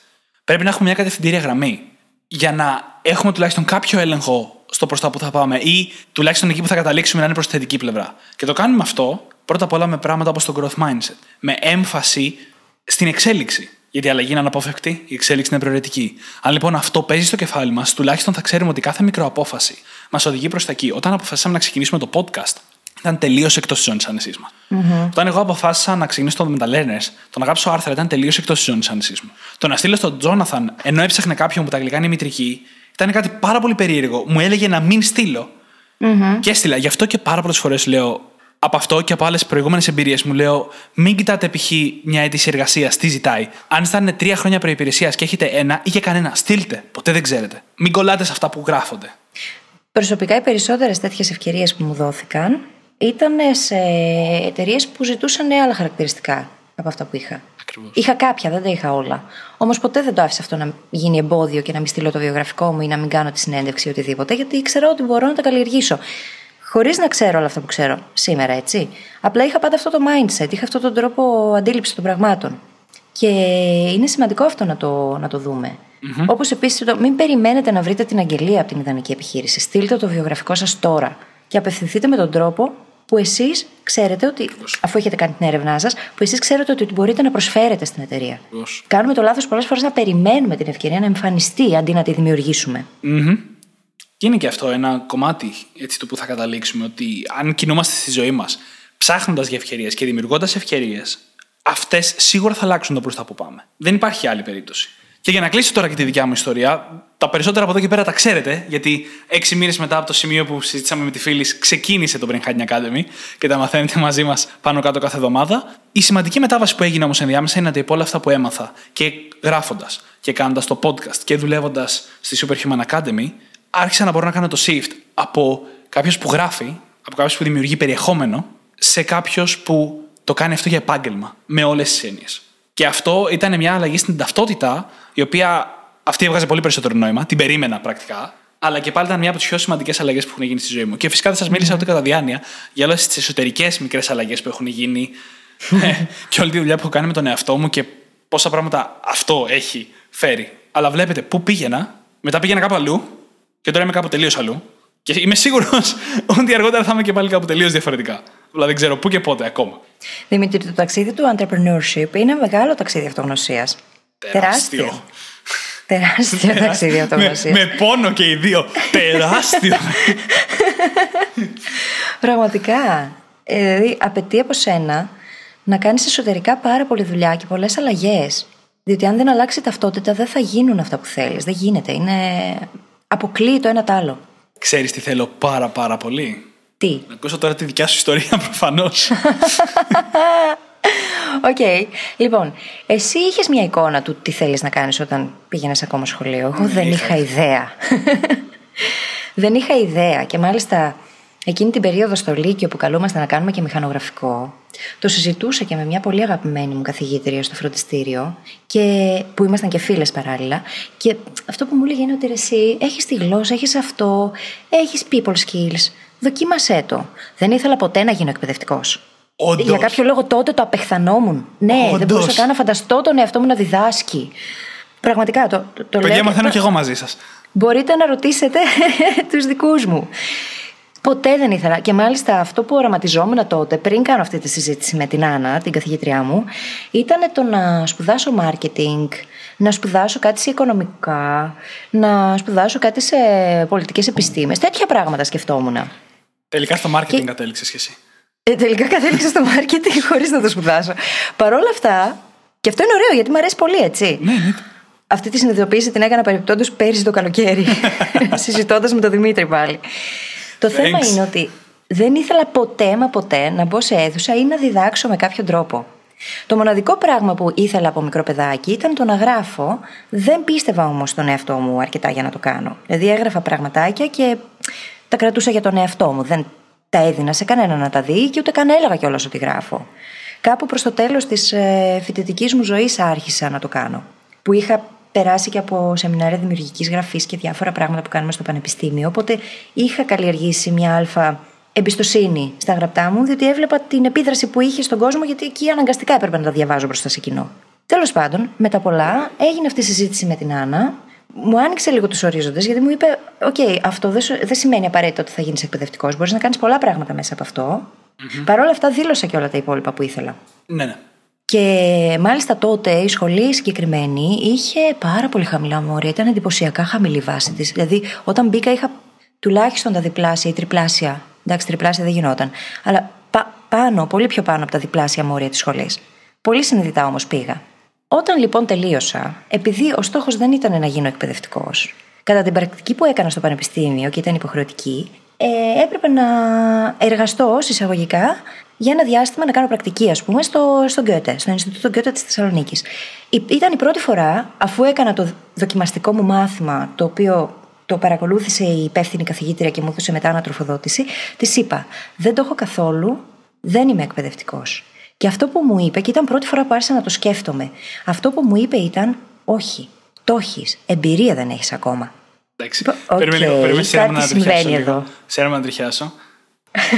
πρέπει να έχουμε μια κατευθυντήρια γραμμή για να έχουμε τουλάχιστον κάποιο έλεγχο στο προς τα που θα πάμε ή τουλάχιστον εκεί που θα καταλήξουμε να είναι προς τη θετική πλευρά. Και το κάνουμε αυτό πρώτα απ' όλα με πράγματα όπως το growth mindset. Με έμφαση στην εξέλιξη. Γιατί η αλλαγή είναι αναπόφευκτη, η εξέλιξη είναι προαιρετική. Αν λοιπόν αυτό παίζει στο κεφάλι μας, τουλάχιστον θα ξέρουμε ότι κάθε μικροαπόφαση μας οδηγεί προς τα εκεί. Όταν αποφασίσαμε να ξεκινήσουμε το podcast, ήταν τελείως εκτός της ζώνης άνεσής μου. Mm-hmm. Όταν εγώ αποφάσισα να ξεκινήσω το με τα learners, το να γράψω άρθρα ήταν τελείως εκτός της ζώνης άνεσής μου. Το να στείλω στον Τζόναθαν, ενώ έψαχνε κάποιον που τα αγγλικά είναι μητρική, ήταν κάτι πάρα πολύ περίεργο. Μου έλεγε να μην στείλω. Mm-hmm. Και έστειλα. Γι' αυτό και πάρα πολλές φορές λέω από αυτό και από άλλες προηγούμενες εμπειρίες μου λέω: Μην κοιτάτε π.χ. μια αίτηση εργασίας, τι ζητάει. Αν ήταν τρία χρόνια προπηρεσία και έχετε ένα ή και κανένα, στείλτε. Ποτέ δεν ξέρετε. Μην κολλάτε σε αυτά που γράφονται. Προσωπικά οι περισσότερες τέτοιες ευκαιρίες που μου δόθηκαν ήταν σε εταιρείες που ζητούσαν άλλα χαρακτηριστικά από αυτά που είχα. Ακριβώς. Είχα κάποια, δεν τα είχα όλα. Όμως ποτέ δεν το άφησα αυτό να γίνει εμπόδιο και να μην στείλω το βιογραφικό μου ή να μην κάνω τη συνέντευξη ή οτιδήποτε, γιατί ήξερα ότι μπορώ να τα καλλιεργήσω. Χωρίς να ξέρω όλα αυτά που ξέρω σήμερα, έτσι. Απλά είχα πάντα αυτό το mindset, είχα αυτόν τον τρόπο αντίληψης των πραγμάτων. Και είναι σημαντικό αυτό να το, να το δούμε. Mm-hmm. Όπως επίσης, μην περιμένετε να βρείτε την αγγελία από την ιδανική επιχείρηση. Στείλτε το βιογραφικό σας τώρα και απευθυνθείτε με τον τρόπο που εσείς ξέρετε ότι, αφού έχετε κάνει την έρευνά σας, που εσείς ξέρετε ότι μπορείτε να προσφέρετε στην εταιρεία. Κάνουμε το λάθος πολλές φορές να περιμένουμε την ευκαιρία να εμφανιστεί αντί να τη δημιουργήσουμε. Mm-hmm. Και είναι και αυτό ένα κομμάτι έτσι, του που θα καταλήξουμε ότι αν κινούμαστε στη ζωή μας ψάχνοντας για ευκαιρίες και δημιουργώντας ευκαιρίες, αυτές σίγουρα θα αλλάξουν το προς τα που πάμε. Δεν υπάρχει άλλη περίπτωση. Και για να κλείσω τώρα και τη δικιά μου ιστορία, τα περισσότερα από εδώ και πέρα τα ξέρετε, γιατί έξι μήνες μετά από το σημείο που συζήτησαμε με τη φίλη, ξεκίνησε το Brain Hacking Academy και τα μαθαίνετε μαζί μας πάνω κάτω κάθε εβδομάδα. Η σημαντική μετάβαση που έγινε όμως ενδιάμεσα είναι ότι από όλα αυτά που έμαθα και γράφοντας και κάνοντας το podcast και δουλεύοντας στη Superhuman Academy, άρχισα να μπορώ να κάνω το shift από κάποιος που γράφει, από κάποιος που δημιουργεί περιεχόμενο, σε κάποιος που το κάνει αυτό για επάγγελμα, με όλες τις έννοιες. Και αυτό ήταν μια αλλαγή στην ταυτότητα, η οποία αυτή έβγαζε πολύ περισσότερο νόημα, την περίμενα πρακτικά, αλλά και πάλι ήταν μια από τις πιο σημαντικές αλλαγές που έχουν γίνει στη ζωή μου. Και φυσικά δεν σας μίλησα ούτε κατά διάνοια για όλες τις εσωτερικές μικρές αλλαγές που έχουν γίνει ε, και όλη τη δουλειά που έχω κάνει με τον εαυτό μου και πόσα πράγματα αυτό έχει φέρει. Αλλά βλέπετε πού πήγαινα, μετά πήγαινα κάπου αλλού και τώρα είμαι κάπου τελείως αλλού. Και είμαι σίγουρος *laughs* ότι αργότερα θα είμαι και πάλι κάπου τελείως διαφορετικά. Δηλαδή δεν ξέρω πού και πότε ακόμα. Δημήτρη, το ταξίδι του entrepreneurship είναι μεγάλο ταξίδι αυτογνωσίας. Τεράστιο. Τεράστιο ταξίδι αυτογνωσία. Με, με πόνο και οι δύο. Τεράστιο. Πραγματικά. Ε, δηλαδή, απαιτεί από σένα να κάνεις εσωτερικά πάρα πολλή δουλειά και πολλές αλλαγές. Διότι αν δεν αλλάξει ταυτότητα, δεν θα γίνουν αυτά που θέλεις. Δεν γίνεται. Είναι αποκλείει το ένα το άλλο. Ξέρεις τι θέλω πάρα πάρα πολύ; Τι; Να ακούσω τώρα τη δικιά σου ιστορία προφανώς. *laughs* OK. Okay. Λοιπόν, εσύ είχες μια εικόνα του τι θέλεις να κάνεις όταν πήγαινες ακόμα σχολείο. Εγώ δεν είχα ιδέα. *laughs* δεν είχα ιδέα. Και μάλιστα εκείνη την περίοδο στο Λύκειο που καλούμαστε να κάνουμε και μηχανογραφικό, το συζητούσα και με μια πολύ αγαπημένη μου καθηγήτρια στο φροντιστήριο και που ήμασταν και φίλες παράλληλα και αυτό που μου έλεγε είναι ότι εσύ έχεις τη γλώσσα, έχεις αυτό, έχεις people skills, δοκίμασέ το. Δεν ήθελα ποτέ να γίνω εκπαιδευτικός. Για κάποιο λόγο τότε το απεχθανόμουν. Ναι, Όντως. δεν μπορούσα καν να φανταστώ τον εαυτό μου να διδάσκει. Πραγματικά το, το, το Παιδιά, μαθαίνω κι εγώ μαζί σας. Μπορείτε να ρωτήσετε *laughs* τους δικούς μου. Ποτέ δεν ήθελα. Και μάλιστα αυτό που οραματιζόμουν τότε, πριν κάνω αυτή τη συζήτηση με την Άννα, την καθηγήτριά μου, ήταν το να σπουδάσω marketing, να σπουδάσω κάτι σε οικονομικά, να σπουδάσω κάτι σε πολιτικές επιστήμες. Τέτοια πράγματα σκεφτόμουν. Τελικά στο marketing και... κατέληξες και εσύ. Ε, τελικά κατέληξα στο marketing *laughs* χωρίς να το σπουδάσω. Παρ' όλα αυτά, και αυτό είναι ωραίο γιατί μου αρέσει πολύ, έτσι. Ναι, ναι. Αυτή τη συνειδητοποίηση την έκανα παρεμπιπτόντω πέρυσι το καλοκαίρι, *laughs* συζητώντας με τον Δημήτρη πάλι. Το Thanks. θέμα είναι ότι δεν ήθελα ποτέ μα ποτέ να μπω σε αίθουσα ή να διδάξω με κάποιο τρόπο. Το μοναδικό πράγμα που ήθελα από μικρό παιδάκι ήταν το να γράφω. Δεν πίστευα όμως στον εαυτό μου αρκετά για να το κάνω. Δηλαδή έγραφα πραγματάκια και τα κρατούσα για τον εαυτό μου. Δεν τα έδινα σε κανένα να τα δει και ούτε καν έλεγα κιόλας ότι γράφω. Κάπου προς το τέλος της ε, φοιτητικής μου ζωής άρχισα να το κάνω. Που είχα περάσει και από σεμινάρια δημιουργικής γραφής και διάφορα πράγματα που κάνουμε στο πανεπιστήμιο. Οπότε είχα καλλιεργήσει μια αλφα εμπιστοσύνη στα γραπτά μου, διότι έβλεπα την επίδραση που είχε στον κόσμο, γιατί εκεί αναγκαστικά έπρεπε να τα διαβάζω μπροστά σε κοινό. Τέλος πάντων, μετά πολλά, έγινε αυτή η συζήτηση με την Άννα. Μου άνοιξε λίγο τους ορίζοντες, γιατί μου είπε: Οκ, αυτό δεν, δεν σημαίνει απαραίτητα ότι θα γίνεις εκπαιδευτικός. Μπορείς να κάνεις πολλά πράγματα μέσα από αυτό. Mm-hmm. Παρ' όλα αυτά, δήλωσα και όλα τα υπόλοιπα που ήθελα. Ναι, ναι. Και μάλιστα τότε η σχολή συγκεκριμένη είχε πάρα πολύ χαμηλά μόρια. Ήταν εντυπωσιακά χαμηλή βάση της. Δηλαδή, όταν μπήκα, είχα τουλάχιστον τα διπλάσια ή τριπλάσια Εντάξει, τριπλάσια δεν γινόταν. Αλλά πάνω, πολύ πιο πάνω από τα διπλάσια μόρια της σχολής. Πολύ συνειδητά όμως πήγα. Όταν λοιπόν τελείωσα, επειδή ο στόχος δεν ήταν να γίνω εκπαιδευτικός, κατά την πρακτική που έκανα στο πανεπιστήμιο και ήταν υποχρεωτική, ε, έπρεπε να εργαστώ συσσαγωγικά για ένα διάστημα να κάνω πρακτική, ας πούμε, στο, στο Γκέτε, στο Ινστιτούτο Γκέτε της Θεσσαλονίκης. Ήταν η πρώτη φορά, αφού έκανα το δοκιμαστικό μου μάθημα, το οποίο το παρακολούθησε η υπεύθυνη καθηγήτρια και μου έδωσε μετά ανατροφοδότηση, τη είπα: Δεν το έχω καθόλου, δεν είμαι εκπαιδευτικός. Και αυτό που μου είπε, και ήταν πρώτη φορά που άρχισα να το σκέφτομαι, αυτό που μου είπε ήταν: Όχι, το έχεις. Εμπειρία δεν έχεις ακόμα. Εντάξει. Okay, περίμενε λίγο. Περίμενε να συμβαίνει εδώ. Σέρμα να τριχιάσω. *laughs*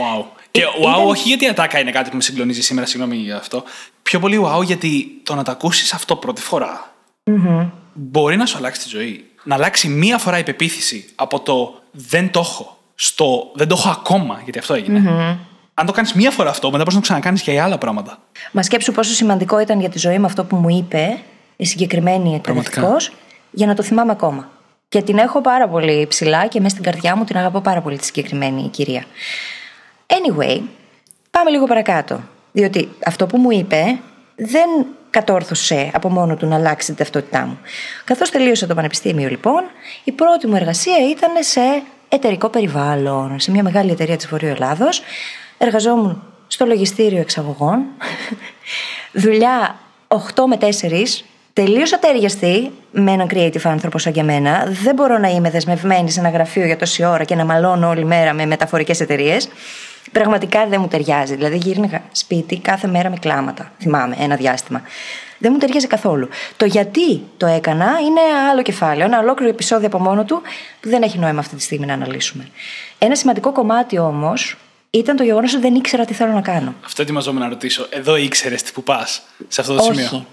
wow. Και wow, όχι γιατί η ατάκα είναι κάτι που με συγκλονίζει σήμερα, συγγνώμη για αυτό. Πιο πολύ wow γιατί το να τα ακούσει αυτό πρώτη φορά mm-hmm. μπορεί να σου αλλάξει τη ζωή. Να αλλάξει μία φορά η πεποίθηση από το δεν το έχω στο δεν το έχω ακόμα, γιατί αυτό έγινε. Mm-hmm. Αν το κάνεις μία φορά αυτό, μετά μπορείς να το ξανακάνεις και για άλλα πράγματα. Μα σκέψου πόσο σημαντικό ήταν για τη ζωή μου αυτό που μου είπε η συγκεκριμένη εκπαιδευτικός, για να το θυμάμαι ακόμα. Και την έχω πάρα πολύ ψηλά και μέσα στην καρδιά μου την αγαπώ πάρα πολύ τη συγκεκριμένη κυρία. Anyway, πάμε λίγο παρακάτω. Διότι αυτό που μου είπε δεν κατόρθωσε από μόνο του να αλλάξει την ταυτότητά μου. Καθώς τελείωσα το πανεπιστήμιο, λοιπόν, η πρώτη μου εργασία ήταν σε εταιρικό περιβάλλον, σε μια μεγάλη εταιρεία της Βορείου Ελλάδος. Εργαζόμουν στο λογιστήριο εξαγωγών. *laughs* Δουλειά 8 με 4, τελείως ατέριαστη με έναν creative άνθρωπος σαν και εμένα. Δεν μπορώ να είμαι δεσμευμένη σε ένα γραφείο για τόση ώρα και να μαλώνω όλη μέρα με μεταφορικές εταιρείες. Πραγματικά δεν μου ταιριάζει. Δηλαδή γύρναγα σπίτι κάθε μέρα με κλάματα. Θυμάμαι ένα διάστημα. Δεν μου ταιριάζει καθόλου. Το γιατί το έκανα είναι άλλο κεφάλαιο, ένα ολόκληρο επεισόδιο από μόνο του που δεν έχει νόημα αυτή τη στιγμή να αναλύσουμε. Ένα σημαντικό κομμάτι όμως ήταν το γεγονός ότι δεν ήξερα τι θέλω να κάνω. Αυτό ετοιμαζόμαι να ρωτήσω. Εδώ ήξερες τι που πας, σε αυτό το Όχι. σημείο;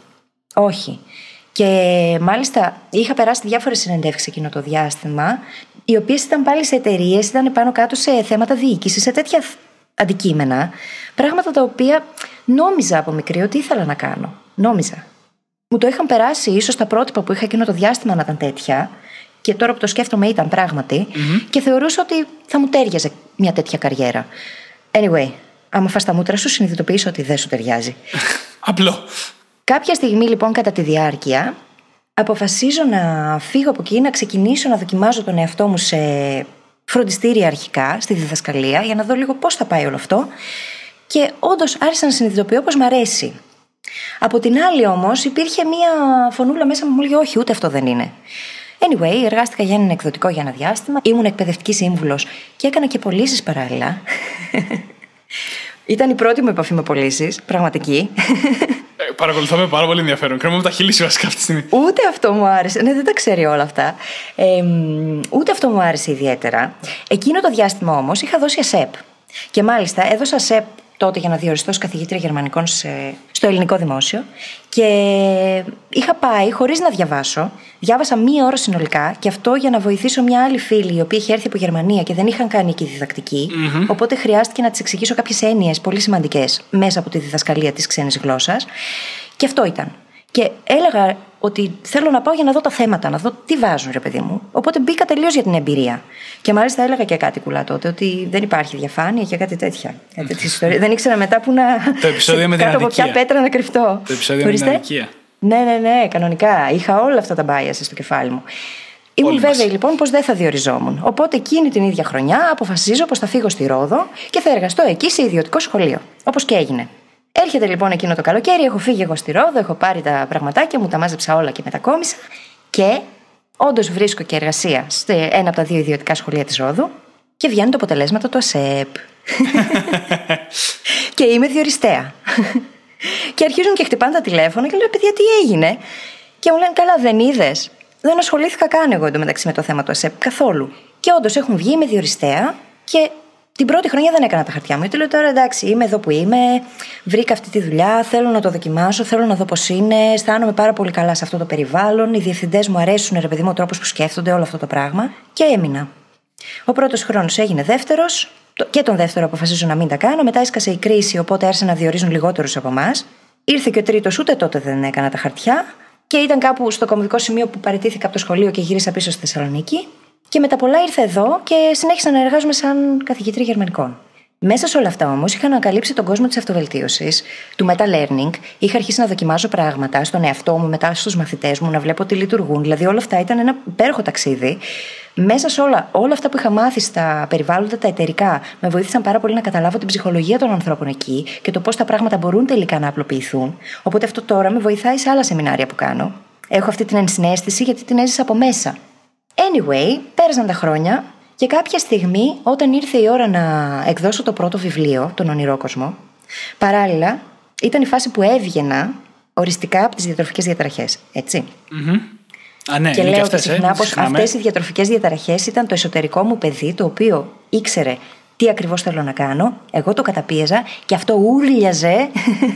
Όχι. Και μάλιστα είχα περάσει διάφορες συνεντεύξεις εκείνο το διάστημα, οι οποίες ήταν πάλι σε εταιρείες, ήταν πάνω κάτω σε θέματα διοίκησης, σε τέτοια αντικείμενα. Πράγματα τα οποία νόμιζα από μικρή ότι ήθελα να κάνω. Νόμιζα. Μου το είχαν περάσει, ίσως τα πρότυπα που είχα εκείνο το διάστημα να ήταν τέτοια, και τώρα που το σκέφτομαι ήταν και θεωρούσα ότι θα μου τέριαζε μια τέτοια καριέρα. Anyway, άμα φας τα μούτρα σου, συνειδητοποιήσω ότι δεν σου ταιριάζει. *laughs* Απλό. Κάποια στιγμή λοιπόν κατά τη διάρκεια αποφασίζω να φύγω από εκεί, να ξεκινήσω να δοκιμάζω τον εαυτό μου σε φροντιστήρια αρχικά, στη διδασκαλία, για να δω λίγο πώς θα πάει όλο αυτό. Και όντως άρχισα να συνειδητοποιώ πως μ' αρέσει. Από την άλλη όμως υπήρχε μία φωνούλα μέσα μου που μου έλεγε Όχι, ούτε αυτό δεν είναι. Anyway, εργάστηκα για ένα εκδοτικό για ένα διάστημα. Ήμουν εκπαιδευτική σύμβουλος και έκανα και πωλήσεις παράλληλα. *laughs* Ήταν η πρώτη μου επαφή με πωλήσεις, πραγματική. Ε, παρακολουθώ με πάρα πολύ ενδιαφέρον. Κρέμω με τα χείλη σου βασικά αυτή τη στιγμή. Ούτε αυτό μου άρεσε. Ναι, δεν τα ξέρει όλα αυτά. Ε, ούτε αυτό μου άρεσε ιδιαίτερα. Εκείνο το διάστημα όμως είχα δώσει ΑΣΕΠ. Και μάλιστα έδωσα ΑΣΕΠ τότε για να διοριστώ ως καθηγήτρια γερμανικών σε, στο ελληνικό δημόσιο και είχα πάει χωρίς να διαβάσω, διάβασα μία ώρα συνολικά και αυτό για να βοηθήσω μια άλλη φίλη η οποία είχε έρθει από Γερμανία και δεν είχαν κάνει εκεί διδακτική, mm-hmm. οπότε χρειάστηκε να της εξηγήσω κάποιες έννοιες πολύ σημαντικές μέσα από τη διδασκαλία της ξένης γλώσσας και αυτό ήταν. Και έλεγα ότι θέλω να πάω για να δω τα θέματα, να δω τι βάζουν, ρε παιδί μου. Οπότε μπήκα τελείως για την εμπειρία. Και μάλιστα έλεγα και κάτι κουλά τότε, ότι δεν υπάρχει διαφάνεια και κάτι τέτοια. Κάτι ιστορία. δεν ήξερα μετά που να. Το επεισόδιο με την Κάτω από ποια πέτρα να κρυφτώ. Το επεισόδιο με την αδικία. Ναι, ναι, ναι, κανονικά. Είχα όλα αυτά τα biases στο κεφάλι μου. Ήμουν βέβαιη λοιπόν πως δεν θα διοριζόμουν. Οπότε εκείνη την ίδια χρονιά αποφασίζω πως θα φύγω στη Ρόδο και θα εργαστώ εκεί σε ιδιωτικό σχολείο. Όπως και έγινε. Έρχεται λοιπόν εκείνο το καλοκαίρι, έχω φύγει εγώ στη Ρόδο, έχω πάρει τα πραγματάκια μου, τα μάζεψα όλα και μετακόμισα. Και όντως βρίσκω και εργασία σε ένα από τα δύο ιδιωτικά σχολεία της Ρόδου και βγαίνουν το αποτελέσματα του ΑΣΕΠ. *laughs* και είμαι διοριστέα. και αρχίζουν και χτυπάνε τα τηλέφωνα και λέω: Παιδιά, τι έγινε; Και μου λένε: Καλά, δεν είδες. Δεν ασχολήθηκα καν εγώ εντωμεταξύ με το θέμα του ΑΣΕΠ καθόλου. Και όντως έχουν βγει, είμαι διοριστέα και την πρώτη χρονιά δεν έκανα τα χαρτιά μου. Γιατί λέω τώρα εντάξει, είμαι εδώ που είμαι, βρήκα αυτή τη δουλειά, θέλω να το δοκιμάσω, θέλω να δω πώς είναι, αισθάνομαι πάρα πολύ καλά σε αυτό το περιβάλλον. Οι διευθυντές μου αρέσουν, ρε παιδί μου, ο τρόπος που σκέφτονται όλο αυτό το πράγμα. Και έμεινα. Ο πρώτος χρόνος έγινε δεύτερος, και τον δεύτερο αποφασίζω να μην τα κάνω. Μετά έσκασε η κρίση, οπότε άρχισαν να διορίζουν λιγότερους από εμάς. Ήρθε και ο τρίτος, ούτε τότε δεν έκανα τα χαρτιά. Και ήταν κάπου στο κομβικό σημείο που παραιτήθηκα από το σχολείο και γύρισα πίσω στη Θεσσαλονίκη. Και μετά πολλά ήρθα εδώ και συνέχισα να εργάζομαι σαν καθηγήτρια γερμανικών. Μέσα σε όλα αυτά όμως είχα ανακαλύψει τον κόσμο της αυτοβελτίωσης, του meta-learning, είχα αρχίσει να δοκιμάζω πράγματα στον εαυτό μου, μετά στους μαθητές μου, να βλέπω τι λειτουργούν. Δηλαδή όλα αυτά ήταν ένα υπέροχο ταξίδι. Μέσα σε όλα, όλα αυτά που είχα μάθει στα περιβάλλοντα τα εταιρικά, με βοήθησαν πάρα πολύ να καταλάβω την ψυχολογία των ανθρώπων εκεί και το πώς τα πράγματα μπορούν τελικά να απλοποιηθούν. Οπότε αυτό τώρα με βοηθάει σε άλλα σεμινάρια που κάνω. Έχω αυτή την ενσυναίσθηση γιατί την έζησα από μέσα. Anyway, πέρασαν τα χρόνια και κάποια στιγμή, όταν ήρθε η ώρα να εκδώσω το πρώτο βιβλίο, τον Ονειρόκοσμο, παράλληλα ήταν η φάση που έβγαινα οριστικά από τις διατροφικές διαταραχές. Έτσι. Α, ναι, και λέω και συχνά πως αυτές οι διατροφικές διαταραχές ήταν το εσωτερικό μου παιδί, το οποίο ήξερε τι ακριβώς θέλω να κάνω. Εγώ το καταπίεζα και αυτό ούρλιαζε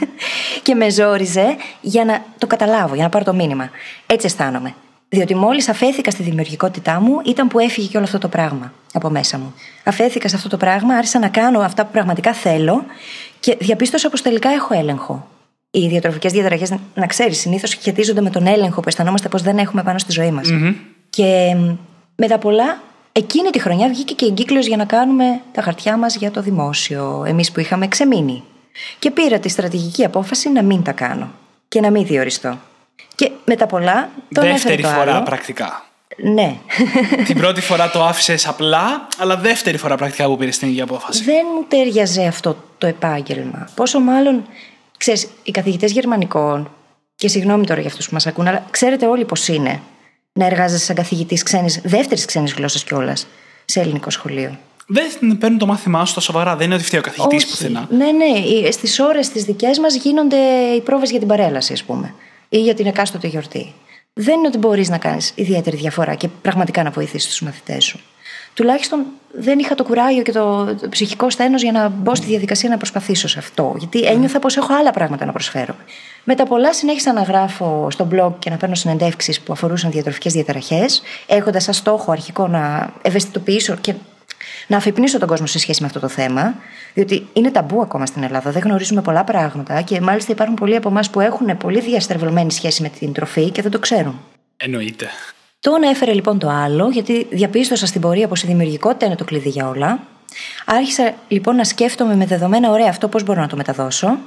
*laughs* και με ζόριζε για να το καταλάβω, για να πάρω το μήνυμα. Έτσι αισθάνομαι. Διότι μόλις αφέθηκα στη δημιουργικότητά μου, ήταν που έφυγε και όλο αυτό το πράγμα από μέσα μου. Αφέθηκα σε αυτό το πράγμα, άρχισα να κάνω αυτά που πραγματικά θέλω και διαπίστωσα πως τελικά έχω έλεγχο. Οι διατροφικές διαταραχές, να ξέρεις, συνήθως σχετίζονται με τον έλεγχο που αισθανόμαστε πως δεν έχουμε πάνω στη ζωή μας. Mm-hmm. Και με τα πολλά, εκείνη τη χρονιά βγήκε και εγκύκλιο για να κάνουμε τα χαρτιά μας για το δημόσιο, εμείς που είχαμε ξεμείνει. Και πήρα τη στρατηγική απόφαση να μην τα κάνω και να μην διοριστώ. Και με τα πολλά. Τον δεύτερη το φορά άλλο. πρακτικά. Ναι. Την πρώτη φορά το άφησες απλά, αλλά δεύτερη φορά πρακτικά που πήρες την ίδια απόφαση. Δεν μου τέριαζε αυτό το επάγγελμα. Πόσο μάλλον, ξέρεις, οι καθηγητές γερμανικών, και συγγνώμη τώρα για αυτούς που μας ακούν, αλλά ξέρετε όλοι πώς είναι να εργάζεσαι σαν καθηγητής δεύτερης ξένης γλώσσας κιόλας σε ελληνικό σχολείο. Δεν παίρνουν το μάθημά σου στα σοβαρά. Δεν είναι ότι φταίει ο καθηγητής πουθενά. Ναι, ναι. Στις ώρες τις δικές μας γίνονται οι πρόβες για την παρέλαση, ας πούμε ή για την εκάστοτε γιορτή. Δεν είναι ότι μπορείς να κάνεις ιδιαίτερη διαφορά και πραγματικά να βοηθήσεις τους μαθητές σου. Τουλάχιστον δεν είχα το κουράγιο και το, ψυχικό στένο για να μπω στη διαδικασία να προσπαθήσω σε αυτό. Γιατί ένιωθα πως έχω άλλα πράγματα να προσφέρω. Με τα πολλά συνέχισα να γράφω στο blog και να παίρνω συνεντεύξεις που αφορούσαν διατροφικές διαταραχές, έχοντας σαν στόχο αρχικό να ευαισθητοποιήσω και να αφυπνίσω τον κόσμο σε σχέση με αυτό το θέμα, διότι είναι ταμπού ακόμα στην Ελλάδα. Δεν γνωρίζουμε πολλά πράγματα και μάλιστα υπάρχουν πολλοί από εμάς που έχουν πολύ διαστρεβλωμένη σχέση με την τροφή και δεν το ξέρουν. Εννοείται. Το έφερε λοιπόν το άλλο, γιατί διαπίστωσα στην πορεία πως η δημιουργικότητα είναι το κλειδί για όλα. Άρχισα λοιπόν να σκέφτομαι με δεδομένα ωραία αυτό πώς μπορώ να το μεταδώσω.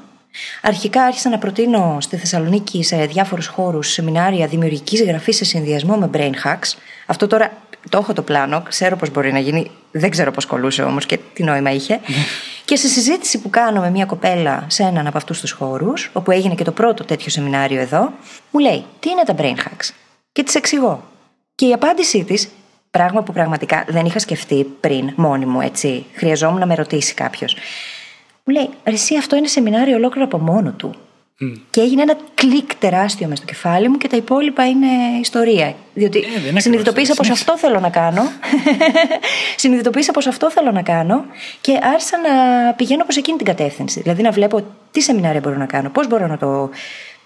Αρχικά άρχισα να προτείνω στη Θεσσαλονίκη σε διάφορους χώρους σεμινάρια δημιουργικής γραφής σε συνδυασμό με brain hacks. Αυτό τώρα το έχω το πλάνο, ξέρω πώς μπορεί να γίνει. Δεν ξέρω πώς κολούσε όμως και τι νόημα είχε. και σε συζήτηση που κάνω με μια κοπέλα σε έναν από αυτούς τους χώρους, όπου έγινε και το πρώτο τέτοιο σεμινάριο εδώ, μου λέει: Τι είναι τα brain hacks; Και τη εξηγώ. Και η απάντησή της, πράγμα που πραγματικά δεν είχα σκεφτεί πριν μόνη μου, έτσι, χρειαζόμουν να με ρωτήσει κάποιος. Μου λέει: Εσύ αυτό είναι σεμινάριο ολόκληρο από μόνο του. Και έγινε ένα κλικ τεράστιο μες στο κεφάλι μου και τα υπόλοιπα είναι ιστορία. Διότι ε, συνειδητοποίησα πως αυτό θέλω να κάνω. *laughs* συνειδητοποίησα πως αυτό θέλω να κάνω και άρχισα να πηγαίνω προς εκείνη την κατεύθυνση. Δηλαδή να βλέπω τι σεμινάρια μπορώ να κάνω, πώς μπορώ να το,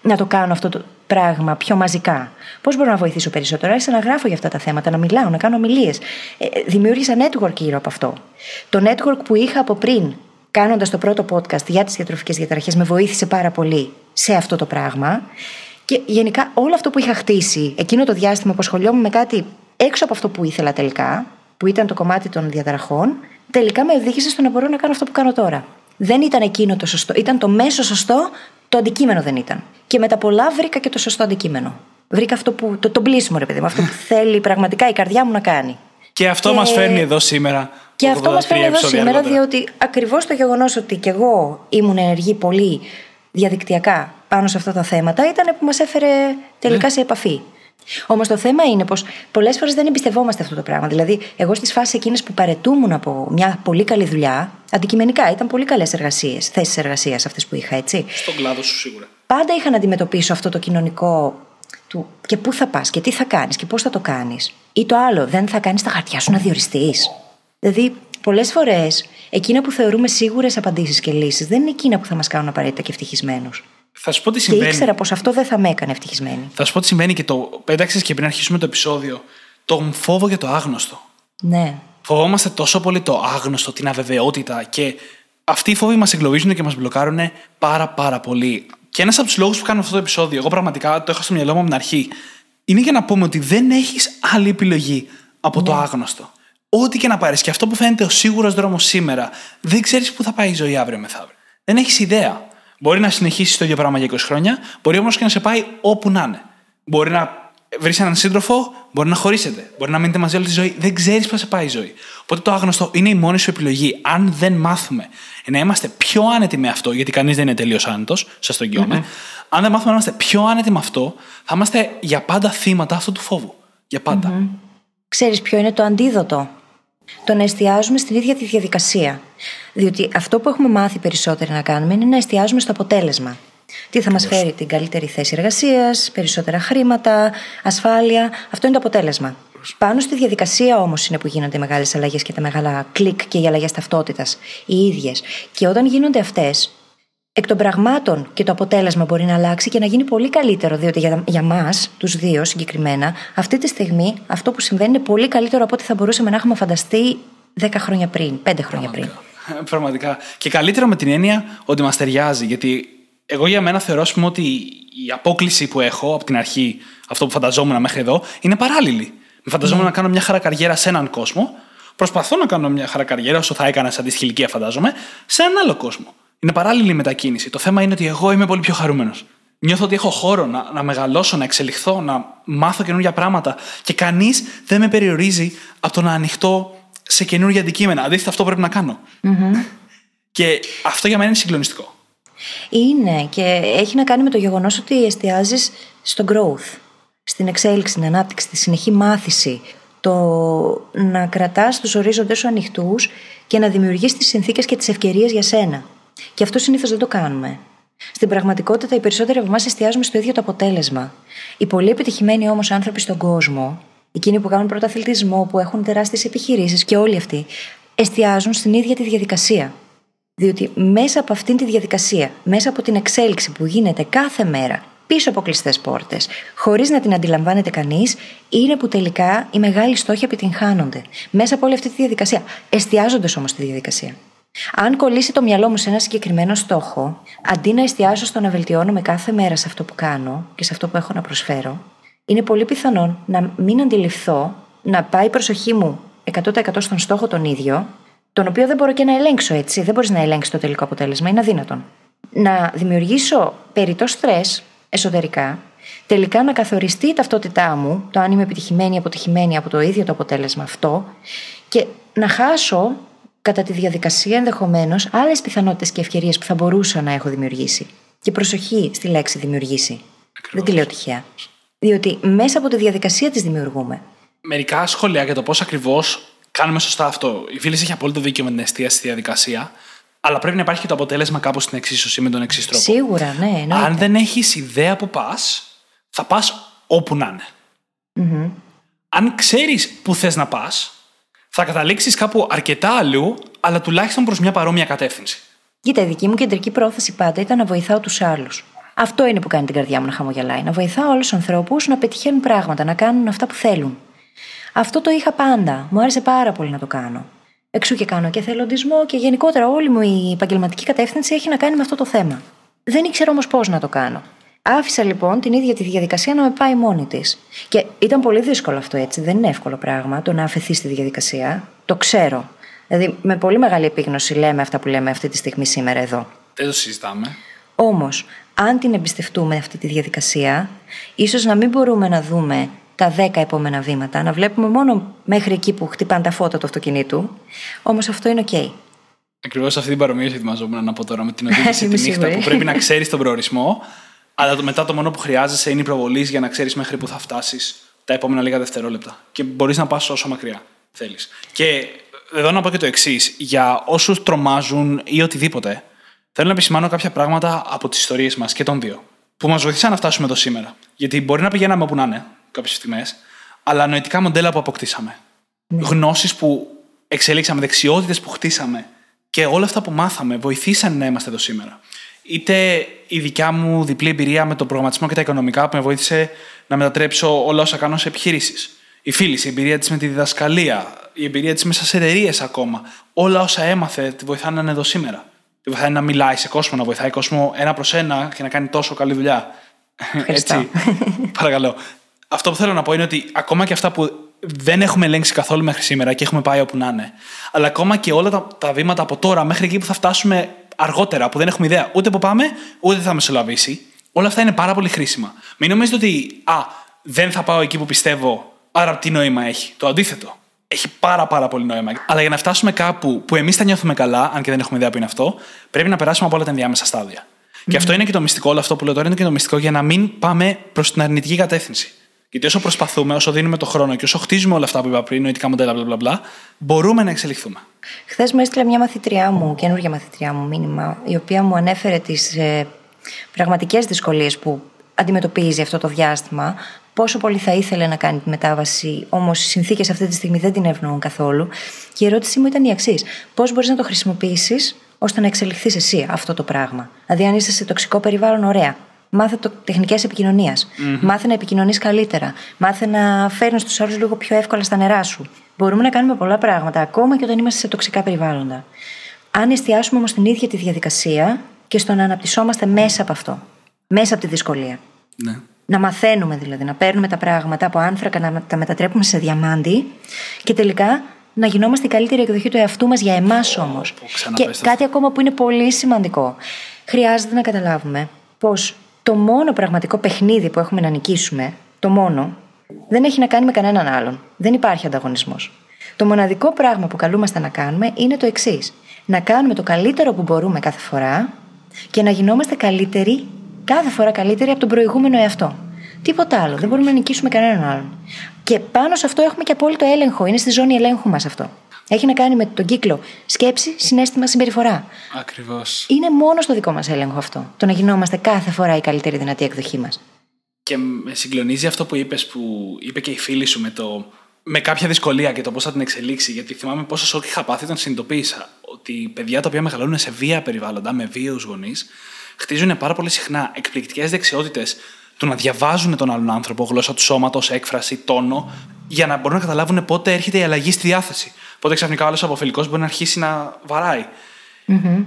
να το κάνω αυτό το πράγμα πιο μαζικά. Πώς μπορώ να βοηθήσω περισσότερο. Άρχισα να γράφω για αυτά τα θέματα, να μιλάω, να κάνω ομιλίες. Ε, δημιούργησα network γύρω από αυτό. Το network που είχα από πριν κάνοντας το πρώτο podcast για τις διατροφικές διαταραχές, με βοήθησε πάρα πολύ σε αυτό το πράγμα. Και γενικά όλο αυτό που είχα χτίσει εκείνο το διάστημα που ασχολιόμουν με κάτι έξω από αυτό που ήθελα τελικά, που ήταν το κομμάτι των διαταραχών, τελικά με οδήγησε στο να μπορώ να κάνω αυτό που κάνω τώρα. Δεν ήταν εκείνο το σωστό. Ήταν το μέσο σωστό, το αντικείμενο δεν ήταν. Και με τα πολλά βρήκα και το σωστό αντικείμενο. Βρήκα αυτό που. το, το πλήσιμο, ρε παιδί μου. Αυτό που θέλει πραγματικά η καρδιά μου να κάνει. Και αυτό και... μα φέρνει εδώ σήμερα. Και αυτό μας φέρνει εδώ σήμερα, διότι ακριβώς το γεγονός ότι κι εγώ ήμουν ενεργή πολύ διαδικτυακά πάνω σε αυτά τα θέματα ήταν που μας έφερε τελικά ναι. σε επαφή. Όμως το θέμα είναι πως πολλές φορές δεν εμπιστευόμαστε αυτό το πράγμα. Δηλαδή, εγώ στις φάσεις εκείνες που παρετούμουν από μια πολύ καλή δουλειά, αντικειμενικά ήταν πολύ καλές εργασίες, θέσεις εργασίας αυτές που είχα, έτσι. Στον κλάδο σου σίγουρα. Πάντα είχα να αντιμετωπίσω αυτό το κοινωνικό του και πού θα πας και τι θα κάνεις και πώς θα το κάνεις. Ή το άλλο, δεν θα κάνεις τα χαρτιά σου να διοριστείς. Δηλαδή, πολλές φορές εκείνα που θεωρούμε σίγουρες απαντήσεις και λύσεις δεν είναι εκείνα που θα μας κάνουν απαραίτητα και ευτυχισμένους. Θα σου πω τι συμβαίνει. Και ήξερα πως αυτό δεν θα με έκανε ευτυχισμένη. Θα σου πω τι συμβαίνει και το πέταξες και πριν αρχίσουμε το επεισόδιο. Τον φόβο για το άγνωστο. Ναι. Φοβόμαστε τόσο πολύ το άγνωστο, την αβεβαιότητα και αυτοί οι φόβοι μας εγκλωβίζουν και μας μπλοκάρουν πάρα πάρα πολύ. Και ένας από τους λόγους που κάνω αυτό το επεισόδιο, εγώ πραγματικά το είχα στο μυαλό μου από την αρχή, είναι για να πούμε ότι δεν έχεις άλλη επιλογή από το ναι. άγνωστο. Ό,τι και να πάρεις. Και αυτό που φαίνεται ο σίγουρος δρόμος σήμερα, δεν ξέρεις πού θα πάει η ζωή αύριο μεθαύριο. Δεν έχεις ιδέα. Μπορεί να συνεχίσεις το ίδιο πράγμα για 20 χρόνια, μπορεί όμως και να σε πάει όπου να είναι. Μπορεί να βρεις έναν σύντροφο, μπορεί να χωρίσετε, μπορεί να μείνετε μαζί όλη τη ζωή. Δεν ξέρεις πώς θα σε πάει η ζωή. Οπότε το άγνωστο είναι η μόνη σου επιλογή. Αν δεν μάθουμε να είμαστε πιο άνετοι με αυτό, γιατί κανείς δεν είναι τελείως άνετος, σας το εγγυωμαι αν δεν μάθουμε να είμαστε πιο άνετοι με αυτό, θα είμαστε για πάντα θύματα αυτού του φόβου. Για πάντα. Mm-hmm. Ξέρεις ποιο είναι το αντίδοτο; Το να εστιάζουμε στην ίδια τη διαδικασία. Διότι αυτό που έχουμε μάθει περισσότερο να κάνουμε είναι να εστιάζουμε στο αποτέλεσμα. Τι θα μας φέρει την καλύτερη θέση εργασίας, περισσότερα χρήματα, ασφάλεια. Αυτό είναι το αποτέλεσμα. Πάνω στη διαδικασία όμως είναι που γίνονται οι μεγάλες αλλαγές και τα μεγάλα κλικ και οι αλλαγές ταυτότητας, οι ίδιες. Και όταν γίνονται αυτές, εκ των πραγμάτων και το αποτέλεσμα μπορεί να αλλάξει και να γίνει πολύ καλύτερο. Διότι για, για μας, τους δύο συγκεκριμένα, αυτή τη στιγμή αυτό που συμβαίνει είναι πολύ καλύτερο από ό,τι θα μπορούσαμε να έχουμε φανταστεί 10 χρόνια πριν, 5 χρόνια πριν. Πραγματικά. Και καλύτερο με την έννοια ότι μας ταιριάζει. Γιατί εγώ για μένα θεωρώ πούμε, ότι η απόκληση που έχω από την αρχή, αυτό που φανταζόμουν μέχρι εδώ, είναι παράλληλη. Με φανταζόμουν mm. να κάνω μια χαρά καριέρα σε έναν κόσμο. Προσπαθώ να κάνω μια χαρά καριέρα, όσο θα έκανα σε αντίστοιχη ηλικία, φαντάζομαι, σε έναν άλλο κόσμο. Είναι παράλληλη η μετακίνηση. Το θέμα είναι ότι εγώ είμαι πολύ πιο χαρούμενος. Νιώθω ότι έχω χώρο να, να μεγαλώσω, να εξελιχθώ, να μάθω καινούργια πράγματα και κανείς δεν με περιορίζει από το να ανοιχτώ σε καινούργια αντικείμενα. Αντίθετα, αυτό πρέπει να κάνω. Mm-hmm. *laughs* Και αυτό για μένα είναι συγκλονιστικό. Είναι και έχει να κάνει με το γεγονός ότι εστιάζεις στο growth, στην εξέλιξη, στην ανάπτυξη, στη συνεχή μάθηση. Το να κρατάς τους ορίζοντέ σου ανοιχτούς και να δημιουργείς τις συνθήκες και τις ευκαιρίες για σένα. Και αυτό συνήθως δεν το κάνουμε. Στην πραγματικότητα, οι περισσότεροι από εμάς εστιάζουμε στο ίδιο το αποτέλεσμα. Οι πολύ επιτυχημένοι όμως άνθρωποι στον κόσμο, εκείνοι που κάνουν πρωταθλητισμό, που έχουν τεράστιες επιχειρήσεις και όλοι αυτοί, εστιάζουν στην ίδια τη διαδικασία. Διότι μέσα από αυτήν τη διαδικασία, μέσα από την εξέλιξη που γίνεται κάθε μέρα, πίσω από κλειστές πόρτες, χωρίς να την αντιλαμβάνεται κανείς, είναι που τελικά οι μεγάλοι στόχοι επιτυγχάνονται. Μέσα από όλη αυτή τη διαδικασία, εστιάζοντας όμως τη διαδικασία. Αν κολλήσει το μυαλό μου σε ένα συγκεκριμένο στόχο, αντί να εστιάσω στο να βελτιώνομαι κάθε μέρα σε αυτό που κάνω και σε αυτό που έχω να προσφέρω, είναι πολύ πιθανόν να μην αντιληφθώ να πάει η προσοχή μου 100% στον στόχο τον ίδιο, τον οποίο δεν μπορώ και να ελέγξω έτσι. Δεν μπορείς να ελέγξεις το τελικό αποτέλεσμα, είναι αδύνατον. Να δημιουργήσω περιττό στρες εσωτερικά, τελικά να καθοριστεί η ταυτότητά μου, το αν είμαι επιτυχημένη ή αποτυχημένη από το ίδιο το αποτέλεσμα αυτό, και να χάσω κατά τη διαδικασία ενδεχομένως άλλες πιθανότητες και ευκαιρίες που θα μπορούσα να έχω δημιουργήσει. Και προσοχή στη λέξη δημιουργήσει. Δεν τη λέω τυχαία. Διότι μέσα από τη διαδικασία της δημιουργούμε. Μερικά σχόλια για το πώς ακριβώς κάνουμε σωστά αυτό. Η φίλη έχει απόλυτο δίκιο με την εστίαση στη διαδικασία. Αλλά πρέπει να υπάρχει και το αποτέλεσμα κάπου στην εξίσωση με τον εξής τρόπο. Σίγουρα, ναι. Εννοείται. Αν δεν έχεις ιδέα που πας, θα πας όπου να ειναι mm-hmm. Αν ξέρεις που θες να πας, θα καταλήξεις κάπου αρκετά αλλού, αλλά τουλάχιστον προς μια παρόμοια κατεύθυνση. Κοίτα, η δική μου κεντρική πρόθεση πάντα ήταν να βοηθάω τους άλλους. Αυτό είναι που κάνει την καρδιά μου να χαμογελάει. Να βοηθάω όλου του ανθρώπους να πετυχαίνουν πράγματα, να κάνουν αυτά που θέλουν. Αυτό το είχα πάντα. Μου άρεσε πάρα πολύ να το κάνω. Εξού και κάνω και θελοντισμό και γενικότερα όλη μου η επαγγελματική κατεύθυνση έχει να κάνει με αυτό το θέμα. Δεν ήξερα όμως πώς να το κάνω. Άφησα λοιπόν την ίδια τη διαδικασία να με πάει μόνη της. Και ήταν πολύ δύσκολο αυτό έτσι. Δεν είναι εύκολο πράγμα το να αφαιθεί στη διαδικασία. Το ξέρω. Δηλαδή, με πολύ μεγάλη επίγνωση λέμε αυτά που λέμε αυτή τη στιγμή σήμερα εδώ. Δεν το συζητάμε. Όμως, αν την εμπιστευτούμε αυτή τη διαδικασία, ίσως να μην μπορούμε να δούμε τα δέκα επόμενα βήματα, να βλέπουμε μόνο μέχρι εκεί που χτυπάνε τα φώτα του αυτοκινήτου. Όμως αυτό είναι οκ. Ακριβώς αυτή την παρομοίωση ετοιμαζόμουν να πω τώρα με την *laughs* οδήγηση τη νύχτα που πρέπει να ξέρεις τον προορισμό, αλλά μετά το μόνο που χρειάζεσαι είναι οι προβολείς για να ξέρεις μέχρι που θα φτάσεις τα επόμενα λίγα δευτερόλεπτα. Και μπορείς να πας όσο μακριά θέλεις. Και εδώ να πω και το εξής. Για όσους τρομάζουν ή οτιδήποτε, θέλω να επισημάνω κάποια πράγματα από τις ιστορίες μας και των δύο. Που μας βοήθησαν να φτάσουμε εδώ σήμερα. Γιατί μπορεί να πηγαίναμε όπου να είναι κάποιες στιγμές, αλλά νοητικά μοντέλα που αποκτήσαμε. Ναι. Γνώσεις που εξελίξαμε, δεξιότητες που χτίσαμε και όλα αυτά που μάθαμε βοηθήσαν να είμαστε εδώ σήμερα. Είτε η δικιά μου διπλή εμπειρία με τον προγραμματισμό και τα οικονομικά που με βοήθησε να μετατρέψω όλα όσα κάνω σε επιχειρήσεις. Η φίλη, η εμπειρία της με τη διδασκαλία, η εμπειρία της μέσα σε εταιρείες ακόμα. Όλα όσα έμαθε τη βοηθάνε να είναι εδώ σήμερα. Τη βοηθάει να μιλάει σε κόσμο, να βοηθάει κόσμο ένα προς ένα και να κάνει τόσο καλή δουλειά. Έτσι. Παρακαλώ. Αυτό που θέλω να πω είναι ότι ακόμα και αυτά που δεν έχουμε ελέγξει καθόλου μέχρι σήμερα και έχουμε πάει όπου να είναι, αλλά ακόμα και όλα τα, τα βήματα από τώρα μέχρι εκεί που θα φτάσουμε αργότερα, που δεν έχουμε ιδέα ούτε που πάμε, ούτε θα μεσολαβήσει, όλα αυτά είναι πάρα πολύ χρήσιμα. Μην νομίζετε ότι, α, δεν θα πάω εκεί που πιστεύω, άρα τι νόημα έχει. Το αντίθετο. Έχει πάρα, πάρα πολύ νόημα. Αλλά για να φτάσουμε κάπου που εμείς θα νιώθουμε καλά, αν και δεν έχουμε ιδέα που είναι αυτό, πρέπει να περάσουμε από όλα τα ενδιάμεσα στάδια. Και αυτό είναι και το μυστικό, όλο αυτό που λέω τώρα είναι και το μυστικό για να μην πάμε προς την αρνητική κατεύθυνση. Γιατί όσο προσπαθούμε, όσο δίνουμε το χρόνο και όσο χτίζουμε όλα αυτά που είπα πριν, νοητικά μοντέλα, bla, bla, bla, μπορούμε να εξελιχθούμε. Χθες μου έστειλε μια μαθητριά μου, καινούργια μαθητριά μου μήνυμα, η οποία μου ανέφερε τις ε, πραγματικές δυσκολίες που αντιμετωπίζει αυτό το διάστημα, πόσο πολύ θα ήθελε να κάνει τη μετάβαση, όμως οι συνθήκες αυτή τη στιγμή δεν την ευνοούν καθόλου. Και η ερώτησή μου ήταν η εξής: Πώς μπορείς να το χρησιμοποιήσεις ώστε να εξελιχθείς εσύ αυτό το πράγμα; Δηλαδή, αν είσαι σε τοξικό περιβάλλον, ωραία. Μάθε το τεχνικές επικοινωνίας. Mm-hmm. Μάθε να επικοινωνείς καλύτερα. Μάθε να φέρνεις τους άλλους λίγο πιο εύκολα στα νερά σου. Μπορούμε να κάνουμε πολλά πράγματα, ακόμα και όταν είμαστε σε τοξικά περιβάλλοντα. Αν εστιάσουμε όμως την ίδια τη διαδικασία και στο να αναπτυσσόμαστε μέσα από αυτό. Μέσα από τη δυσκολία. Ναι. Να μαθαίνουμε δηλαδή, να παίρνουμε τα πράγματα από άνθρακα, να τα μετατρέπουμε σε διαμάντι και τελικά να γινόμαστε η καλύτερη εκδοχή του εαυτού μας για εμάς όμως. Και κάτι ακόμα που είναι πολύ σημαντικό. Χρειάζεται να καταλάβουμε πως το μόνο πραγματικό παιχνίδι που έχουμε να νικήσουμε, το μόνο, δεν έχει να κάνει με κανέναν άλλον. Δεν υπάρχει ανταγωνισμός. Το μοναδικό πράγμα που καλούμαστε να κάνουμε είναι το εξής. Να κάνουμε το καλύτερο που μπορούμε κάθε φορά και να γινόμαστε καλύτεροι, κάθε φορά καλύτεροι από τον προηγούμενο εαυτό. Τίποτα άλλο. Δεν μπορούμε να νικήσουμε κανέναν άλλον. Και πάνω σε αυτό έχουμε και απόλυτο έλεγχο. Είναι στη ζώνη ελέγχου μας αυτό. Έχει να κάνει με τον κύκλο σκέψη, συνέστημα, συμπεριφορά. Ακριβώς. Είναι μόνο στο δικό μας έλεγχο αυτό. Το να γινόμαστε κάθε φορά η καλύτερη δυνατή εκδοχή μας. Και με συγκλονίζει αυτό που είπες, που είπε και η φίλη σου με, το, με κάποια δυσκολία και το πώς θα την εξελίξει. Γιατί θυμάμαι πόσο σοκ είχα πάθει όταν συνειδητοποίησα ότι παιδιά τα οποία μεγαλώνουν σε βία περιβάλλοντα, με βίαιους γονείς, χτίζουν πάρα πολύ συχνά εκπληκτικές δεξιότητες του να διαβάζουν τον άλλον άνθρωπο, γλώσσα του σώματος, έκφραση, τόνο, για να μπορούν να καταλάβουν πότε έρχεται η αλλαγή στη διάθεση. Πότε ξαφνικά ο άλλος αποφελικός μπορεί να αρχίσει να βαράει. Mm-hmm.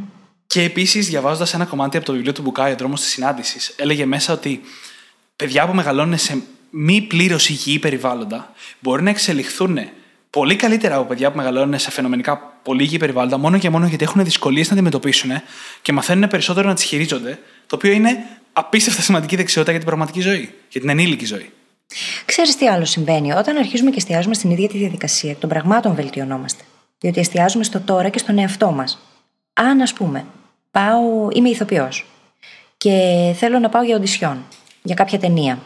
Και επίσης, διαβάζοντας ένα κομμάτι από το βιβλίο του Μπουκάη, Ο δρόμος της συνάντησης, έλεγε μέσα ότι παιδιά που μεγαλώνουν σε μη πλήρως υγιή περιβάλλοντα μπορεί να εξελιχθούν πολύ καλύτερα από παιδιά που μεγαλώνουν σε φαινομενικά πολύ υγιή περιβάλλοντα, μόνο και μόνο γιατί έχουν δυσκολίες να αντιμετωπίσουν και μαθαίνουν περισσότερο να τις χειρίζονται, το οποίο είναι απίστευτα σημαντική δεξιότητα για την πραγματική ζωή, για την ενήλικη ζωή. Ξέρεις τι άλλο συμβαίνει; Όταν αρχίζουμε και εστιάζουμε στην ίδια τη διαδικασία, των πραγμάτων βελτιωνόμαστε. Διότι εστιάζουμε στο τώρα και στον εαυτό μας. Αν, ας πούμε, πάω, είμαι ηθοποιός και θέλω να πάω για οντισιόν, για κάποια ταινία,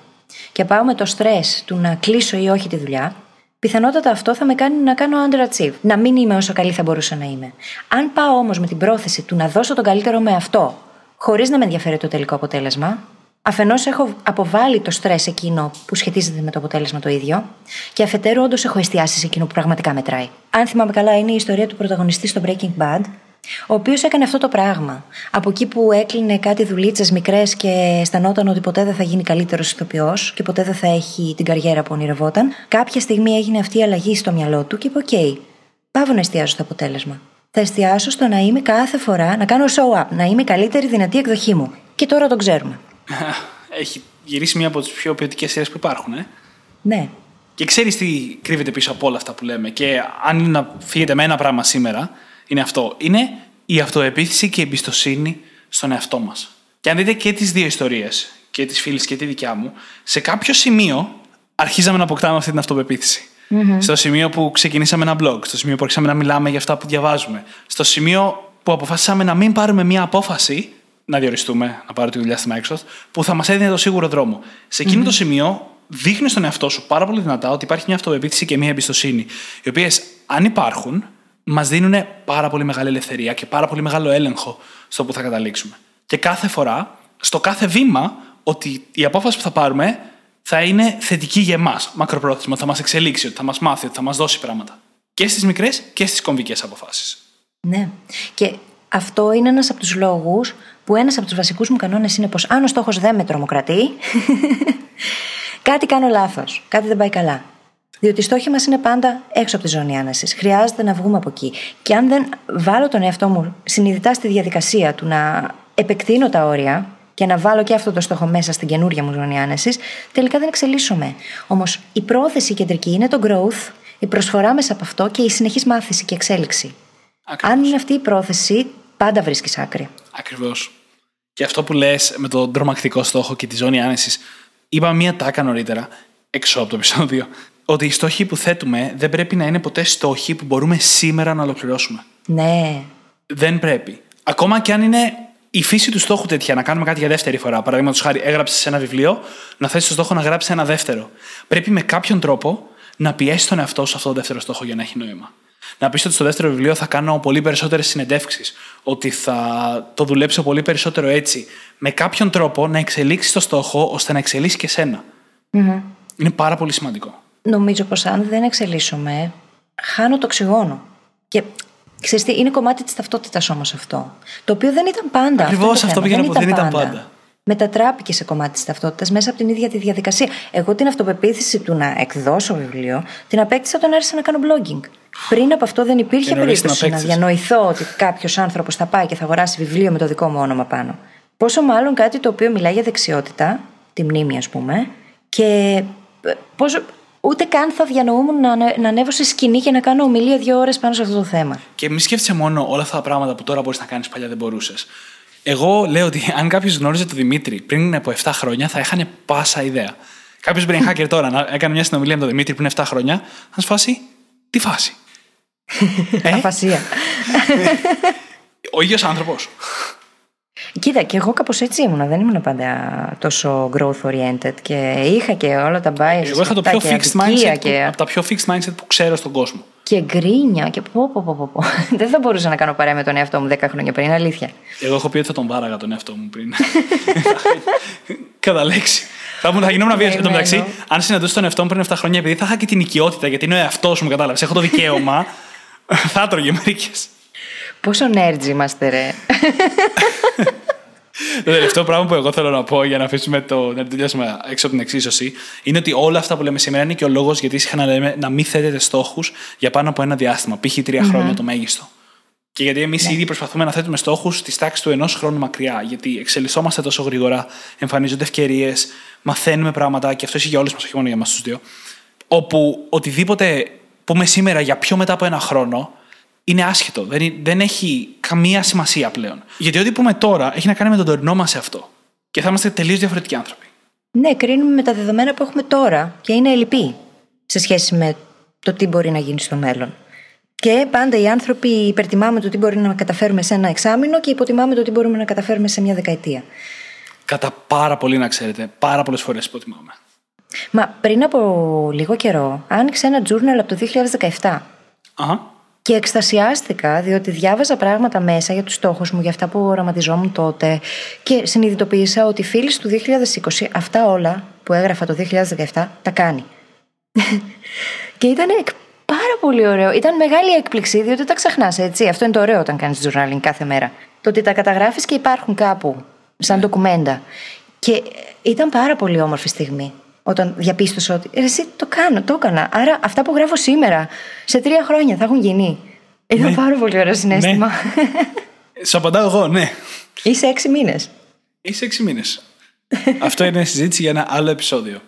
και πάω με το στρες του να κλείσω ή όχι τη δουλειά, πιθανότατα αυτό θα με κάνει να κάνω underachieve, να μην είμαι όσο καλή θα μπορούσα να είμαι. Αν πάω όμως με την πρόθεση του να δώσω τον καλύτερο με αυτό, χωρίς να με ενδιαφέρει το τελικό αποτέλεσμα, Αφενός έχω αποβάλει το στρες εκείνο που σχετίζεται με το αποτέλεσμα το ίδιο, και αφετέρου όντως έχω εστιάσει σε εκείνο που πραγματικά μετράει. Αν θυμάμαι καλά, είναι η ιστορία του πρωταγωνιστή στο Breaking Bad, ο οποίος έκανε αυτό το πράγμα. Από εκεί που έκλεινε κάτι δουλίτσες μικρές και αισθανόταν ότι ποτέ δεν θα γίνει καλύτερος ηθοποιός και ποτέ δεν θα έχει την καριέρα που ονειρευόταν, κάποια στιγμή έγινε αυτή η αλλαγή στο μυαλό του και είπε: Οκ, πάω να εστιάσω στο αποτέλεσμα. Θα εστιάσω στο να είμαι κάθε φορά, να κάνω show up, να είμαι η καλύτερη δυνατή εκδοχή μου. Και τώρα το ξέρουμε. *laughs* Έχει γυρίσει μία από τις πιο ποιοτικές σειρές που υπάρχουν, ε. Ναι. Και ξέρεις τι κρύβεται πίσω από όλα αυτά που λέμε. Και αν είναι να φύγετε με ένα πράγμα σήμερα, είναι αυτό. Είναι η αυτοεπίθεση και η εμπιστοσύνη στον εαυτό μας. Και αν δείτε και τις δύο ιστορίες, και τη φίλη και τη δικιά μου, σε κάποιο σημείο αρχίζαμε να αποκτάμε αυτή την αυτοπεποίθηση. Mm-hmm. Στο σημείο που ξεκινήσαμε ένα blog, στο σημείο που αρχίσαμε να μιλάμε για αυτά που διαβάζουμε, στο σημείο που αποφασίσαμε να μην πάρουμε μία απόφαση, να διοριστούμε, να πάρω τη δουλειά στη Microsoft, που θα μας έδινε το σίγουρο δρόμο. Σε εκείνο mm-hmm. το σημείο δείχνει στον εαυτό σου πάρα πολύ δυνατά ότι υπάρχει μια αυτοπεποίθηση και μια εμπιστοσύνη, οι οποίες, αν υπάρχουν, μας δίνουν πάρα πολύ μεγάλη ελευθερία και πάρα πολύ μεγάλο έλεγχο στο που θα καταλήξουμε. Και κάθε φορά, στο κάθε βήμα, ότι η απόφαση που θα πάρουμε θα είναι θετική για εμάς, μακροπρόθεσμα, θα μας εξελίξει, ότι θα μας μάθει, ότι θα μας δώσει πράγματα. Και στις μικρές και στις κομβικές αποφάσεις. Ναι. Και αυτό είναι ένας από τους λόγους που ένας από τους βασικούς μου κανόνες είναι πως αν ο στόχος δεν με τρομοκρατεί, *laughs* κάτι κάνω λάθος. Κάτι δεν πάει καλά. Διότι οι στόχοι μας είναι πάντα έξω από τη ζώνη άνεσης. Χρειάζεται να βγούμε από εκεί. Και αν δεν βάλω τον εαυτό μου συνειδητά στη διαδικασία του να επεκτείνω τα όρια, και να βάλω και αυτό το στόχο μέσα στην καινούργια μου ζώνη άνεσης, τελικά δεν εξελίσσομαι. Όμως η πρόθεση κεντρική είναι το growth, η προσφορά μέσα από αυτό και η συνεχής μάθηση και εξέλιξη. Ακριβώς. Αν είναι αυτή η πρόθεση, πάντα βρίσκεις άκρη. Ακριβώς. Και αυτό που λες με τον τρομακτικό στόχο και τη ζώνη άνεσης, είπα μία τάκα νωρίτερα, έξω από το επεισόδιο, ότι οι στόχοι που θέτουμε δεν πρέπει να είναι ποτέ στόχοι που μπορούμε σήμερα να ολοκληρώσουμε. Ναι. Δεν πρέπει. Ακόμα και αν είναι η φύση του στόχου τέτοια, να κάνουμε κάτι για δεύτερη φορά. Παραδείγματος χάρη, έγραψες ένα βιβλίο, να θέσει το στόχο να γράψει ένα δεύτερο. Πρέπει με κάποιον τρόπο να πιέσει τον εαυτό σου αυτό το δεύτερο στόχο για να έχει νόημα. Να πει ότι στο δεύτερο βιβλίο θα κάνω πολύ περισσότερες συνεντεύξεις, ότι θα το δουλέψω πολύ περισσότερο έτσι. Με κάποιον τρόπο να εξελίξει το στόχο ώστε να εξελίσσει και εσένα. Mm-hmm. Είναι πάρα πολύ σημαντικό. Νομίζω πως αν δεν εξελίσσομαι, χάνω το οξυγόνο. Και Ξέρεις τι, είναι κομμάτι της ταυτότητας όμως αυτό. Το οποίο δεν ήταν πάντα. Ακριβώς αυτό, αυτό πήγαινε που δεν ήταν πάντα. Μετατράπηκε σε κομμάτι της ταυτότητας μέσα από την ίδια τη διαδικασία. Εγώ την αυτοπεποίθηση του να εκδώσω βιβλίο την απέκτησα όταν άρχισα να κάνω blogging. Πριν από αυτό δεν υπήρχε περίπτωση να διανοηθώ ότι κάποιος άνθρωπος θα πάει και θα αγοράσει βιβλίο με το δικό μου όνομα πάνω. Πόσο μάλλον κάτι το οποίο μιλάει για δεξιότητα, τη μνήμη ας πούμε, και ε, πόσο, Ούτε καν θα διανοούμουν να, να ανέβω σε σκηνή και να κάνω ομιλία δύο ώρες πάνω σε αυτό το θέμα. Και μη σκέφτεσαι μόνο όλα αυτά τα πράγματα που τώρα μπορείς να κάνεις παλιά δεν μπορούσες. Εγώ λέω ότι αν κάποιος γνώριζε τον Δημήτρη πριν από 7 χρόνια, θα είχαν πάσα ιδέα. Κάποιος brain hacker τώρα έκανε μια συνομιλία με τον Δημήτρη πριν 7 χρόνια, θα σου φάσει. Τι φάση. *laughs* ε; Αφασία. Ο ίδιος άνθρωπος. Κοίτα, και εγώ κάπως έτσι ήμουνα. Δεν ήμουν πάντα τόσο growth oriented και είχα και όλα τα bias. Εγώ είχα το πιο fixed mindset και... που, από τα πιο fixed mindset που ξέρω στον κόσμο. Και γκρίνια και πω, πω, πω, πω. *laughs* Δεν θα μπορούσα να κάνω παρέα με τον εαυτό μου 10 χρόνια πριν, αλήθεια. Εγώ έχω πει ότι θα τον βάραγα τον εαυτό μου πριν. *laughs* Κατά λέξη. Θα, θα γινόμουν βία. Εν τω μεταξύ, αν συναντούσα τον εαυτό μου πριν 7 χρόνια, επειδή θα είχα και την οικειότητα, γιατί είναι ο εαυτός μου, κατάλαβες. Έχω το δικαίωμα. *laughs* θα τρώγε μερικές. Πόσο nerds είμαστε, ρε. Το τελευταίο πράγμα που εγώ θέλω να πω για να αφήσουμε το να τελειώσουμε έξω από την εξίσωση είναι ότι όλα αυτά που λέμε σήμερα είναι και ο λόγος γιατί είχα να λέμε να μην θέτετε στόχους για πάνω από ένα διάστημα, π.χ. τρία χρόνια το μέγιστο. Και γιατί εμείς ναι. ήδη προσπαθούμε να θέτουμε στόχους στη τάξη του ενός χρόνου μακριά. Γιατί εξελισσόμαστε τόσο γρήγορα, εμφανίζονται ευκαιρίες, μαθαίνουμε πράγματα και αυτός ισχύει για όλους μας, όχι μόνο για εμάς τους δύο. Όπου οτιδήποτε πούμε σήμερα για πιο μετά από ένα χρόνο, είναι άσχετο. Δεν, δεν έχει καμία σημασία πλέον. Γιατί ό,τι πούμε τώρα έχει να κάνει με τον τωρινό μας αυτό. Και θα είμαστε τελείως διαφορετικοί άνθρωποι. Ναι, κρίνουμε με τα δεδομένα που έχουμε τώρα και είναι ελλειπή σε σχέση με το τι μπορεί να γίνει στο μέλλον. Και πάντα οι άνθρωποι υπερτιμάμε το τι μπορεί να καταφέρουμε σε ένα εξάμεινο και υποτιμάμε το τι μπορούμε να καταφέρουμε σε μια δεκαετία. Κατά πάρα πολύ να ξέρετε. Πάρα πολλές φορές υποτιμάμε. Μα πριν από λίγο καιρό άνοιξε ένα journal από το 2017. Αχα. Και εκστασιάστηκα διότι διάβαζα πράγματα μέσα για τους στόχους μου, για αυτά που οραματιζόμουν τότε και συνειδητοποίησα ότι η φίλη του 2020 αυτά όλα που έγραφα το 2017 τα κάνει. *laughs* και ήταν πάρα πολύ ωραίο. Ήταν μεγάλη έκπληξη διότι τα ξεχνάς έτσι. Αυτό είναι το ωραίο όταν κάνεις journaling κάθε μέρα. Το ότι τα καταγράφεις και υπάρχουν κάπου σαν ντοκουμέντα. Και ήταν πάρα πολύ όμορφη στιγμή όταν διαπίστωσα ότι εσύ το κάνω, το έκανα. Άρα αυτά που γράφω σήμερα, σε τρία χρόνια θα έχουν γίνει. Ήταν ναι. πάρα πολύ ωραίο συνέστημα. Ναι. *laughs* Σου απαντάω εγώ, ναι. Είσαι έξι μήνες. Είσαι έξι μήνες. Αυτό είναι συζήτηση για ένα άλλο επεισόδιο.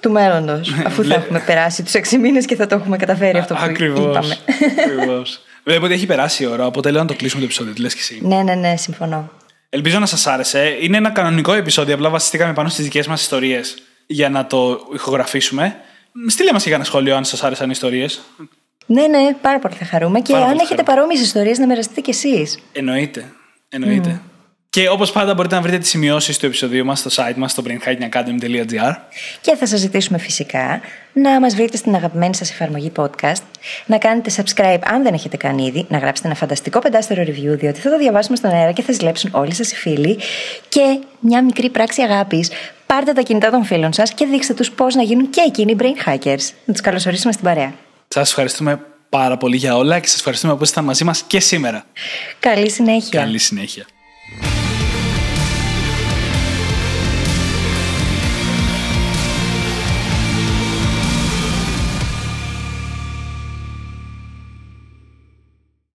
Του μέλλοντος. Ναι, αφού θα έχουμε περάσει τους έξι μήνες και θα το έχουμε καταφέρει αυτό που Ακριβώς. είπαμε. Ακριβώς. Βλέπω ότι έχει περάσει η ώρα, οπότε λέω να το κλείσουμε το επεισόδιο. Τι λες και εσύ. Ναι, ναι, ναι, συμφωνώ. Ελπίζω να σας άρεσε. Είναι ένα κανονικό επεισόδιο. Απλά βασιστήκαμε πάνω στις δικές μας ιστορίες για να το ηχογραφήσουμε. Στείλε μας και ένα σχόλιο αν σας άρεσαν οι ιστορίες. Ναι, ναι, πάρα πολύ θα χαρούμε. Και αν έχετε παρόμοιες ιστορίες, να μοιραστείτε κι εσείς. Εννοείται. Εννοείται. Mm. Και όπως πάντα μπορείτε να βρείτε τις σημειώσεις του επεισοδίου μας στο site μας στο brainhackingacademy.gr. Και θα σας ζητήσουμε φυσικά να μας βρείτε στην αγαπημένη σας εφαρμογή podcast, να κάνετε subscribe αν δεν έχετε κάνει ήδη, να γράψετε ένα φανταστικό πεντάστερο review, διότι θα το διαβάσουμε στον αέρα και θα ζηλέψουν όλοι σας οι φίλοι. Και μια μικρή πράξη αγάπης. Πάρτε τα κινητά των φίλων σας και δείξτε τους πώς να γίνουν και εκείνοι brain hackers. Να τους καλωσορίσουμε στην παρέα. Σας ευχαριστούμε πάρα πολύ για όλα και σας ευχαριστούμε που ήσασταν μαζί μας και σήμερα. Καλή συνέχεια. Καλή συνέχεια.